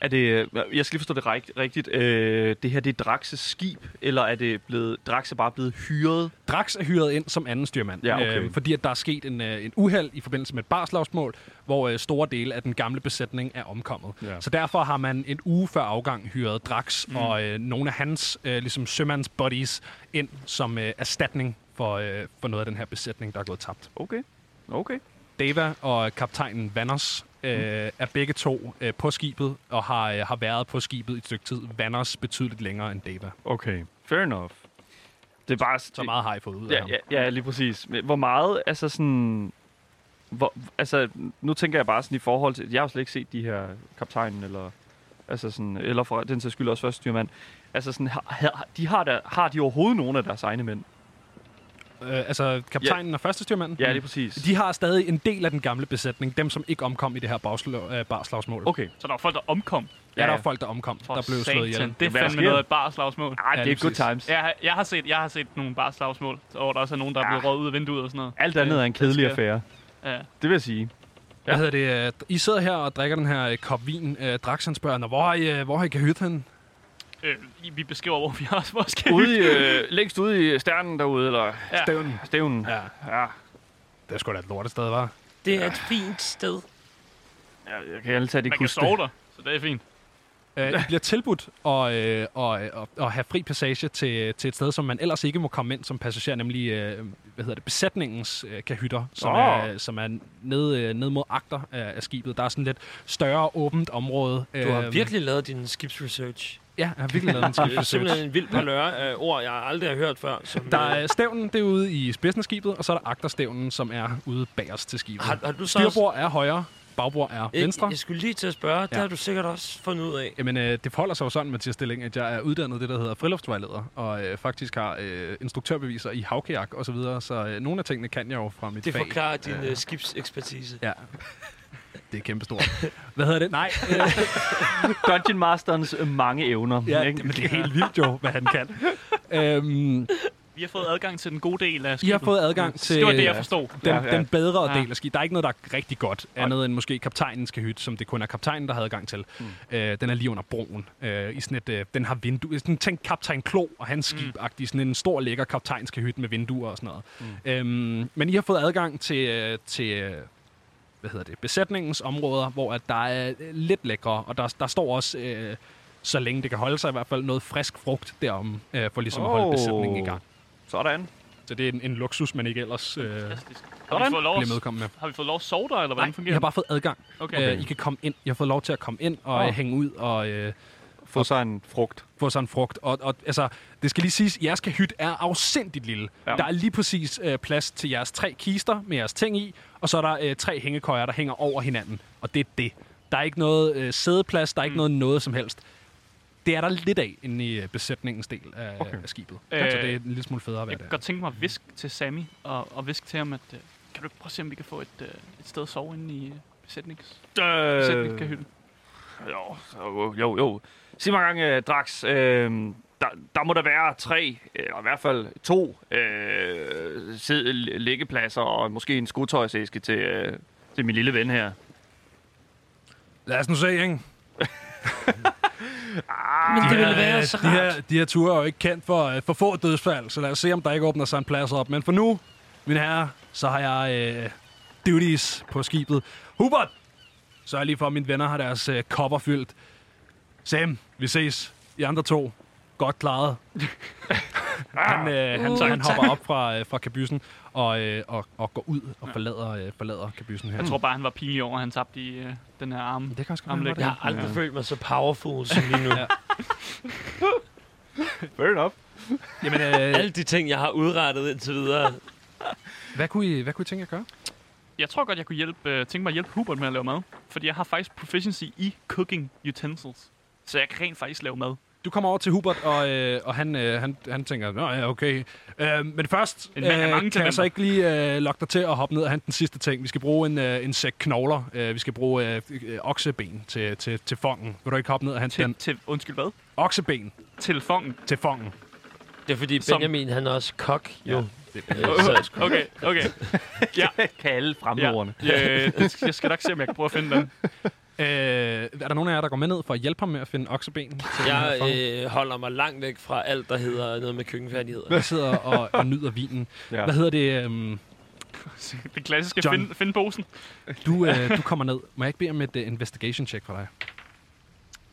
Speaker 4: Er det, øh, jeg skal lige forstå det rigt, rigtigt. Øh, det her, det er Draxes skib, eller er det blevet, Drax er bare blevet hyret?
Speaker 1: Drax er hyret ind som anden styrmand,
Speaker 4: Ja, okay.
Speaker 1: øh, fordi at der er sket en, øh, en uheld i forbindelse med et barslagsmål, hvor øh, store dele af den gamle besætning er omkommet.
Speaker 4: Ja.
Speaker 1: Så derfor har man en uge før afgang hyret Drax mm. og øh, nogle af hans øh, ligesom sømands buddies ind som øh, erstatning for, øh, for noget af den her besætning, der er gået tabt.
Speaker 4: Okay. Okay.
Speaker 1: Dava og kaptajnen Vanners øh, er begge to øh, på skibet, og har, øh, har været på skibet i et stykke tid. Vanners betydeligt længere end Dava.
Speaker 4: Okay. Fair enough. Det er bare...
Speaker 1: Så meget har I fået ud af
Speaker 4: Ja,
Speaker 1: ham.
Speaker 4: ja, ja, lige præcis. Hvor meget, altså sådan... Hvor, altså, nu tænker jeg bare sådan i forhold til... Jeg har jo slet ikke set de her kaptajnen, eller... Altså sådan, eller for den sags skyld også første styrmand. Altså sådan, har, har, de har, der, har de overhovedet nogen af deres egne mænd?
Speaker 1: Øh, altså kaptajnen og første styrmanden?
Speaker 4: Ja, det er præcis.
Speaker 1: De har stadig en del af den gamle besætning, dem som ikke omkom i det her bagslo- øh, barslagsmål.
Speaker 4: Okay.
Speaker 2: Så der var folk, der omkom.
Speaker 1: Ja, der
Speaker 4: Ja,
Speaker 1: er
Speaker 4: ja.
Speaker 1: folk, der omkom,
Speaker 2: For
Speaker 1: der blev slået ihjel.
Speaker 2: satan. Det er fandme noget et barslagsmål.
Speaker 4: Ej,
Speaker 1: Ja,
Speaker 4: det er
Speaker 1: lige
Speaker 4: good
Speaker 1: præcis.
Speaker 4: times.
Speaker 2: Jeg, har- jeg, har set, jeg har set nogle barslagsmål, hvor der også er nogen, der er blevet
Speaker 4: Ja.
Speaker 2: røget ud af vinduet og sådan noget.
Speaker 4: Alt andet er en kedelig affære.
Speaker 2: Ja.
Speaker 4: Det vil jeg sige.
Speaker 1: Hvad hedder det? øh, I sidder her og drikker den her øh, kop vin. Øh, Drax han spørger, "Nå, hvor har I, øh, hvor har I kahyt henne?
Speaker 2: Øh, vi beskriver, hvor vi har vores
Speaker 4: Ude i, øh, længst ude i stjernen derude, eller
Speaker 2: Ja.
Speaker 1: Stævnen.
Speaker 4: stævnen.
Speaker 1: Ja,
Speaker 4: Ja.
Speaker 1: det er sgu da et lortested, var.
Speaker 3: Det er et fint sted.
Speaker 4: ja jeg kan tage det
Speaker 2: Man kan
Speaker 4: huske
Speaker 2: sove der, så det er fint.
Speaker 1: Øh, I bliver tilbudt at, øh, og, og, og have fri passage til, til et sted, som man ellers ikke må komme ind som passager, nemlig øh, hvad hedder det, besætningens øh, kahytter, som,
Speaker 4: Nå.
Speaker 1: er, som er ned, øh, ned mod agter af, af skibet. Der er sådan lidt større, åbent område.
Speaker 3: Du har
Speaker 1: Øhm,
Speaker 3: virkelig lavet din skibsresearch.
Speaker 1: Ja, jeg har virkelig lavet en [LAUGHS]
Speaker 3: Det er
Speaker 1: skibsresearch.
Speaker 3: simpelthen en vild parlør af ord, jeg aldrig har hørt før. Som,
Speaker 1: Der
Speaker 3: øh,
Speaker 1: er stævnen, det er ude i spidsen af skibet, og så er der agterstævnen, som er ude bagerst til skibet.
Speaker 3: har, har du så også,
Speaker 1: Styrbord er højre, bagbord er
Speaker 3: jeg,
Speaker 1: venstre.
Speaker 3: jeg skulle lige til at spørge, det
Speaker 1: Ja.
Speaker 3: har du sikkert også fundet ud af.
Speaker 1: Jamen, øh, det forholder sig jo sådan, Mathias Stilling, at jeg er uddannet det, der hedder friluftsvejleder, og øh, faktisk har øh, instruktørbeviser i havkajak og så videre, så øh, nogle af tingene kan jeg jo fra mit
Speaker 3: Det
Speaker 1: fag.
Speaker 3: forklarer din øh, skibsekspertise.
Speaker 1: Ja. Det er kæmpestort. Hvad hedder det? Nej. Øh, [LAUGHS]
Speaker 4: Dungeon Masterens øh, mange evner.
Speaker 1: ja,
Speaker 4: ikke?
Speaker 1: det, men det er helt vildt jo, hvad han kan. [LAUGHS] Øhm,
Speaker 2: Vi har fået adgang til den gode del af
Speaker 1: I
Speaker 2: skibet.
Speaker 1: har fået adgang til
Speaker 2: Det var det, jeg
Speaker 1: øh,
Speaker 2: forstod.
Speaker 1: den,
Speaker 4: Ja, ja.
Speaker 1: den bedre
Speaker 2: Ja.
Speaker 1: del af skibet. Der er ikke noget, der er rigtig godt, andet end måske kaptajnens kahyt, som det kun er kaptajnen, der har adgang til.
Speaker 4: Mm.
Speaker 1: Øh, den er lige under broen. Øh, i sådan et, øh, den har vindue. Sådan, tænk kaptajn Klo og hans
Speaker 2: Mm.
Speaker 1: skib -agtig. Sådan en stor, lækker kaptajnskahyt med vinduer og sådan noget. Mm. Øhm, men I har fået adgang til, øh, til øh, hvad hedder det, besætningens områder, hvor at der er øh, lidt lækre, og der, der står også, øh, så længe det kan holde sig i hvert fald, noget frisk frugt derom, øh, for ligesom at holde besætningen i gang.
Speaker 4: Sådan.
Speaker 1: Så det er en, en luksus, man ikke ellers øh,
Speaker 2: Fantastisk. Har vi, fået lov,
Speaker 1: bliver
Speaker 2: at-
Speaker 1: medkommet med.
Speaker 2: har vi fået lov at sove der, eller hvordan
Speaker 1: Nej,
Speaker 2: fungerer
Speaker 1: har
Speaker 2: det?
Speaker 1: bare fået adgang.
Speaker 2: Okay.
Speaker 1: Okay. Øh, I kan komme ind. Jeg har fået lov til at komme ind og oh. hænge ud og øh,
Speaker 4: Få sig en frugt.
Speaker 1: få sådan en frugt. Og, og altså, det skal lige siges, jeres kahyt er afsindigt lille.
Speaker 4: Ja.
Speaker 1: Der er lige præcis øh, plads til jeres tre kister med jeres ting i, og så er der øh, tre hængekøjer, der hænger over hinanden. Og det er det. Der er ikke noget øh, sædeplads, der er ikke
Speaker 2: Mm.
Speaker 1: noget noget som helst. Det er der lidt af inde i øh, besætningens del af,
Speaker 4: Okay.
Speaker 1: af skibet.
Speaker 2: Øh,
Speaker 1: Øh, så det er en lille smule federe at være
Speaker 2: Jeg kan godt tænke mig at viske til Sammy, og, og viske til ham, at øh, kan du prøve at se, om vi kan få et, øh, et sted at sove inde i besætnings,
Speaker 4: Øh,
Speaker 2: besætningskahytten?
Speaker 4: jo, jo, jo, jo. Sig mig engang, øh, Drax, øh, der, der må der være tre, eller i hvert fald to øh, sid- liggepladser og måske en skotøjsæske til, øh, til min lille ven her.
Speaker 1: Lad os nu se, ikke? [LAUGHS]
Speaker 3: Men det ville være så
Speaker 1: de her, de her ture er jo ikke kendt for, øh, for få dødsfald, så lad os se, om der ikke åbner sig en plads op. Men for nu, mine herrer, så har jeg øh, duties på skibet. Hubert, så er lige for, at mine venner har deres øh, kopper fyldt. Sam, vi ses. I andre to, godt klaret. [LAUGHS] han, øh, han,
Speaker 2: Tak,
Speaker 1: han hopper op fra, øh, fra kabysen og, øh, og, og går ud og forlader, øh, forlader kabysen her.
Speaker 2: Jeg tror bare, han var pinlig over, at han tabte i øh, den her arm.
Speaker 1: det kan også godt være,
Speaker 3: Jeg har aldrig
Speaker 1: Ja.
Speaker 3: følt mig så powerful som lige nu. [LAUGHS]
Speaker 1: Ja.
Speaker 4: Fair enough.
Speaker 1: Jamen, øh,
Speaker 3: Alle de ting, jeg har udrettet indtil videre.
Speaker 1: hvad, kunne I, hvad kunne I tænke at gøre?
Speaker 2: Jeg tror godt, jeg kunne hjælpe, øh, tænke mig at hjælpe Hubert med at lave mad. Fordi jeg har faktisk proficiency i cooking utensils. Så jeg kan rent faktisk lave mad.
Speaker 1: Du kommer over til Hubert, og, øh, og han, øh, han, han tænker, Nå, ja, okay. Øh, men først
Speaker 2: En
Speaker 1: øh,
Speaker 2: mange
Speaker 1: kan jeg så ikke lige øh, lokke dig til at hoppe ned og hente den sidste ting. Vi skal bruge en, øh, en sæk knogler. Øh, vi skal bruge øh, øh, okseben til, til, til fongen. Vil du ikke hoppe ned og hente
Speaker 2: Til,
Speaker 1: den?
Speaker 2: til undskyld hvad?
Speaker 1: Okseben
Speaker 2: Til fongen.
Speaker 1: til fongen.
Speaker 3: Det er fordi
Speaker 2: Som-
Speaker 3: Benjamin, han er også kok, jo.
Speaker 1: Det,
Speaker 3: Øh, [LAUGHS]
Speaker 2: Okay, okay. [LAUGHS] Ja,
Speaker 4: Kan alle
Speaker 2: ja.
Speaker 4: fremmedordene.
Speaker 2: ja det, jeg skal nok se, om jeg kan prøve at finde den.
Speaker 1: Øh, er der nogen af jer, der går med ned for at hjælpe ham med at finde okseben? Til
Speaker 3: Jeg øh, holder mig langt væk fra alt, der hedder noget med køkkenfærdigheder.
Speaker 1: Jeg sidder og, og nyder vinen.
Speaker 4: Ja.
Speaker 1: Hvad hedder det? Øhm,
Speaker 2: Det klassiske
Speaker 1: John.
Speaker 2: find, find posen.
Speaker 1: du, øh, du kommer ned. Må jeg ikke bede om et uh, investigation check for dig?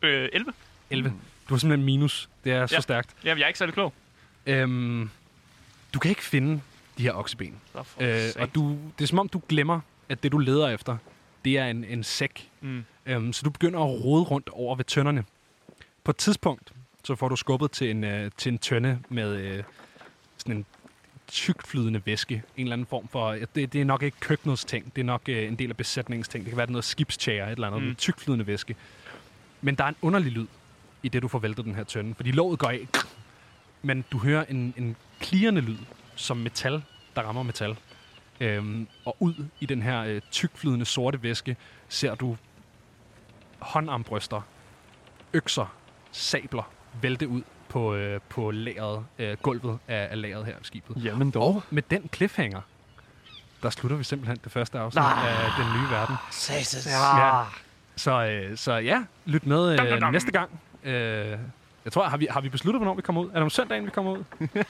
Speaker 2: Øh, 11.
Speaker 1: 11. Du har simpelthen minus. Det er så
Speaker 2: Ja.
Speaker 1: stærkt.
Speaker 2: Jamen, jeg er ikke særlig klog.
Speaker 1: Øhm, du kan ikke finde de her okseben.
Speaker 2: Så
Speaker 1: Øh, og du, det er som om, du glemmer, at det, du leder efter, det er en, en sæk.
Speaker 2: Mm.
Speaker 1: Øhm, så du begynder at rode rundt over ved tønderne. På et tidspunkt, så får du skubbet til en, øh, til en tønde med øh, sådan en tykflydende væske. En eller anden form for... Det, det er nok ikke køkkenets ting. Det er nok øh, en del af besætningens ting. Det kan være, noget skibstjære, et eller andet.
Speaker 2: Mm.
Speaker 1: Tykflydende væske. Men der er en underlig lyd, i det du får væltet den her tønde. Fordi låget går af. Men du hører en, en klirrende lyd, som metal, der rammer metal. Øhm, og ud i den her øh, tykflydende sorte væske, ser du håndarmbryster, økser, sabler vælte ud på, øh, på lageret, øh, gulvet af, af lageret her i skibet.
Speaker 4: Jamen dog.
Speaker 1: Og med den cliffhanger, der slutter vi simpelthen det første afsnit af den nye verden.
Speaker 3: Satas.
Speaker 1: Ja. Så, øh, så ja, lyt med
Speaker 2: Dum, dum,
Speaker 1: øh,
Speaker 2: dum.
Speaker 1: næste gang. Øh, jeg tror, har vi, har vi besluttet, hvornår vi kommer ud? Er det om søndagen, vi kommer ud? [LAUGHS]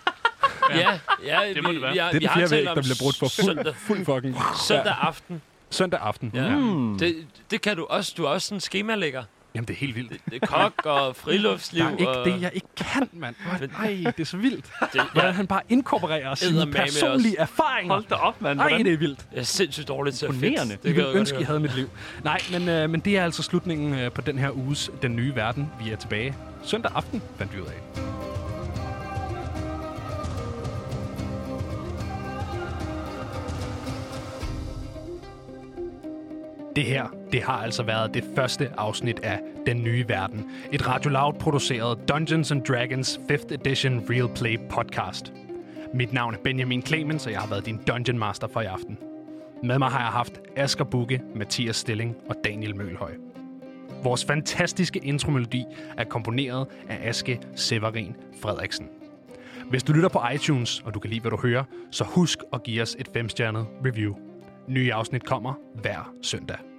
Speaker 1: Det
Speaker 3: Ja, ja
Speaker 2: Det må
Speaker 3: vi,
Speaker 2: det være.
Speaker 3: Vi, har,
Speaker 1: er
Speaker 3: vi
Speaker 1: den fjerde
Speaker 3: talt
Speaker 1: væg,
Speaker 3: om
Speaker 1: der bliver brudt for fuld,
Speaker 3: søndag,
Speaker 1: fuld fucking...
Speaker 3: søndag aften.
Speaker 1: Søndag aften.
Speaker 3: Ja.
Speaker 4: Mm.
Speaker 3: Det, det kan du også. Du er også sådan en skemalægger.
Speaker 1: Jamen, det er helt vildt.
Speaker 3: Det er kok og friluftsliv.
Speaker 1: Der er ikke
Speaker 3: og,
Speaker 1: det, jeg ikke kan, mand. Nej, det er så vildt. [LAUGHS]
Speaker 3: Det,
Speaker 1: Hvordan
Speaker 3: jeg,
Speaker 1: han bare inkorporerer sine
Speaker 3: Eddermame
Speaker 1: personlige erfaringer.
Speaker 2: Hold da op, mand.
Speaker 1: Nej, det er vildt.
Speaker 3: jeg er sindssygt dårlig til at fedt.
Speaker 1: Det
Speaker 3: jeg godt
Speaker 1: ønske, jeg havde mit liv. Nej, men, øh, men det er altså slutningen øh, på den her uges Den Nye Verden. Vi er tilbage søndag aften, fandt vi ud af. Det her, det har altså været det første afsnit af Den Nye Verden. Et Radio Loud produceret Dungeons and Dragons 5th Edition Real Play podcast. Mit navn er Benjamin Clemens, og jeg har været din Dungeon Master for i aften. Med mig har jeg haft Asger Bukke, Mathias Stilling og Daniel Mølhøj. Vores fantastiske intromelodi er komponeret af Aske Severin Frederiksen. Hvis du lytter på iTunes, og du kan lide, hvad du hører, så husk at give os et femstjernet review. Nye afsnit kommer hver søndag.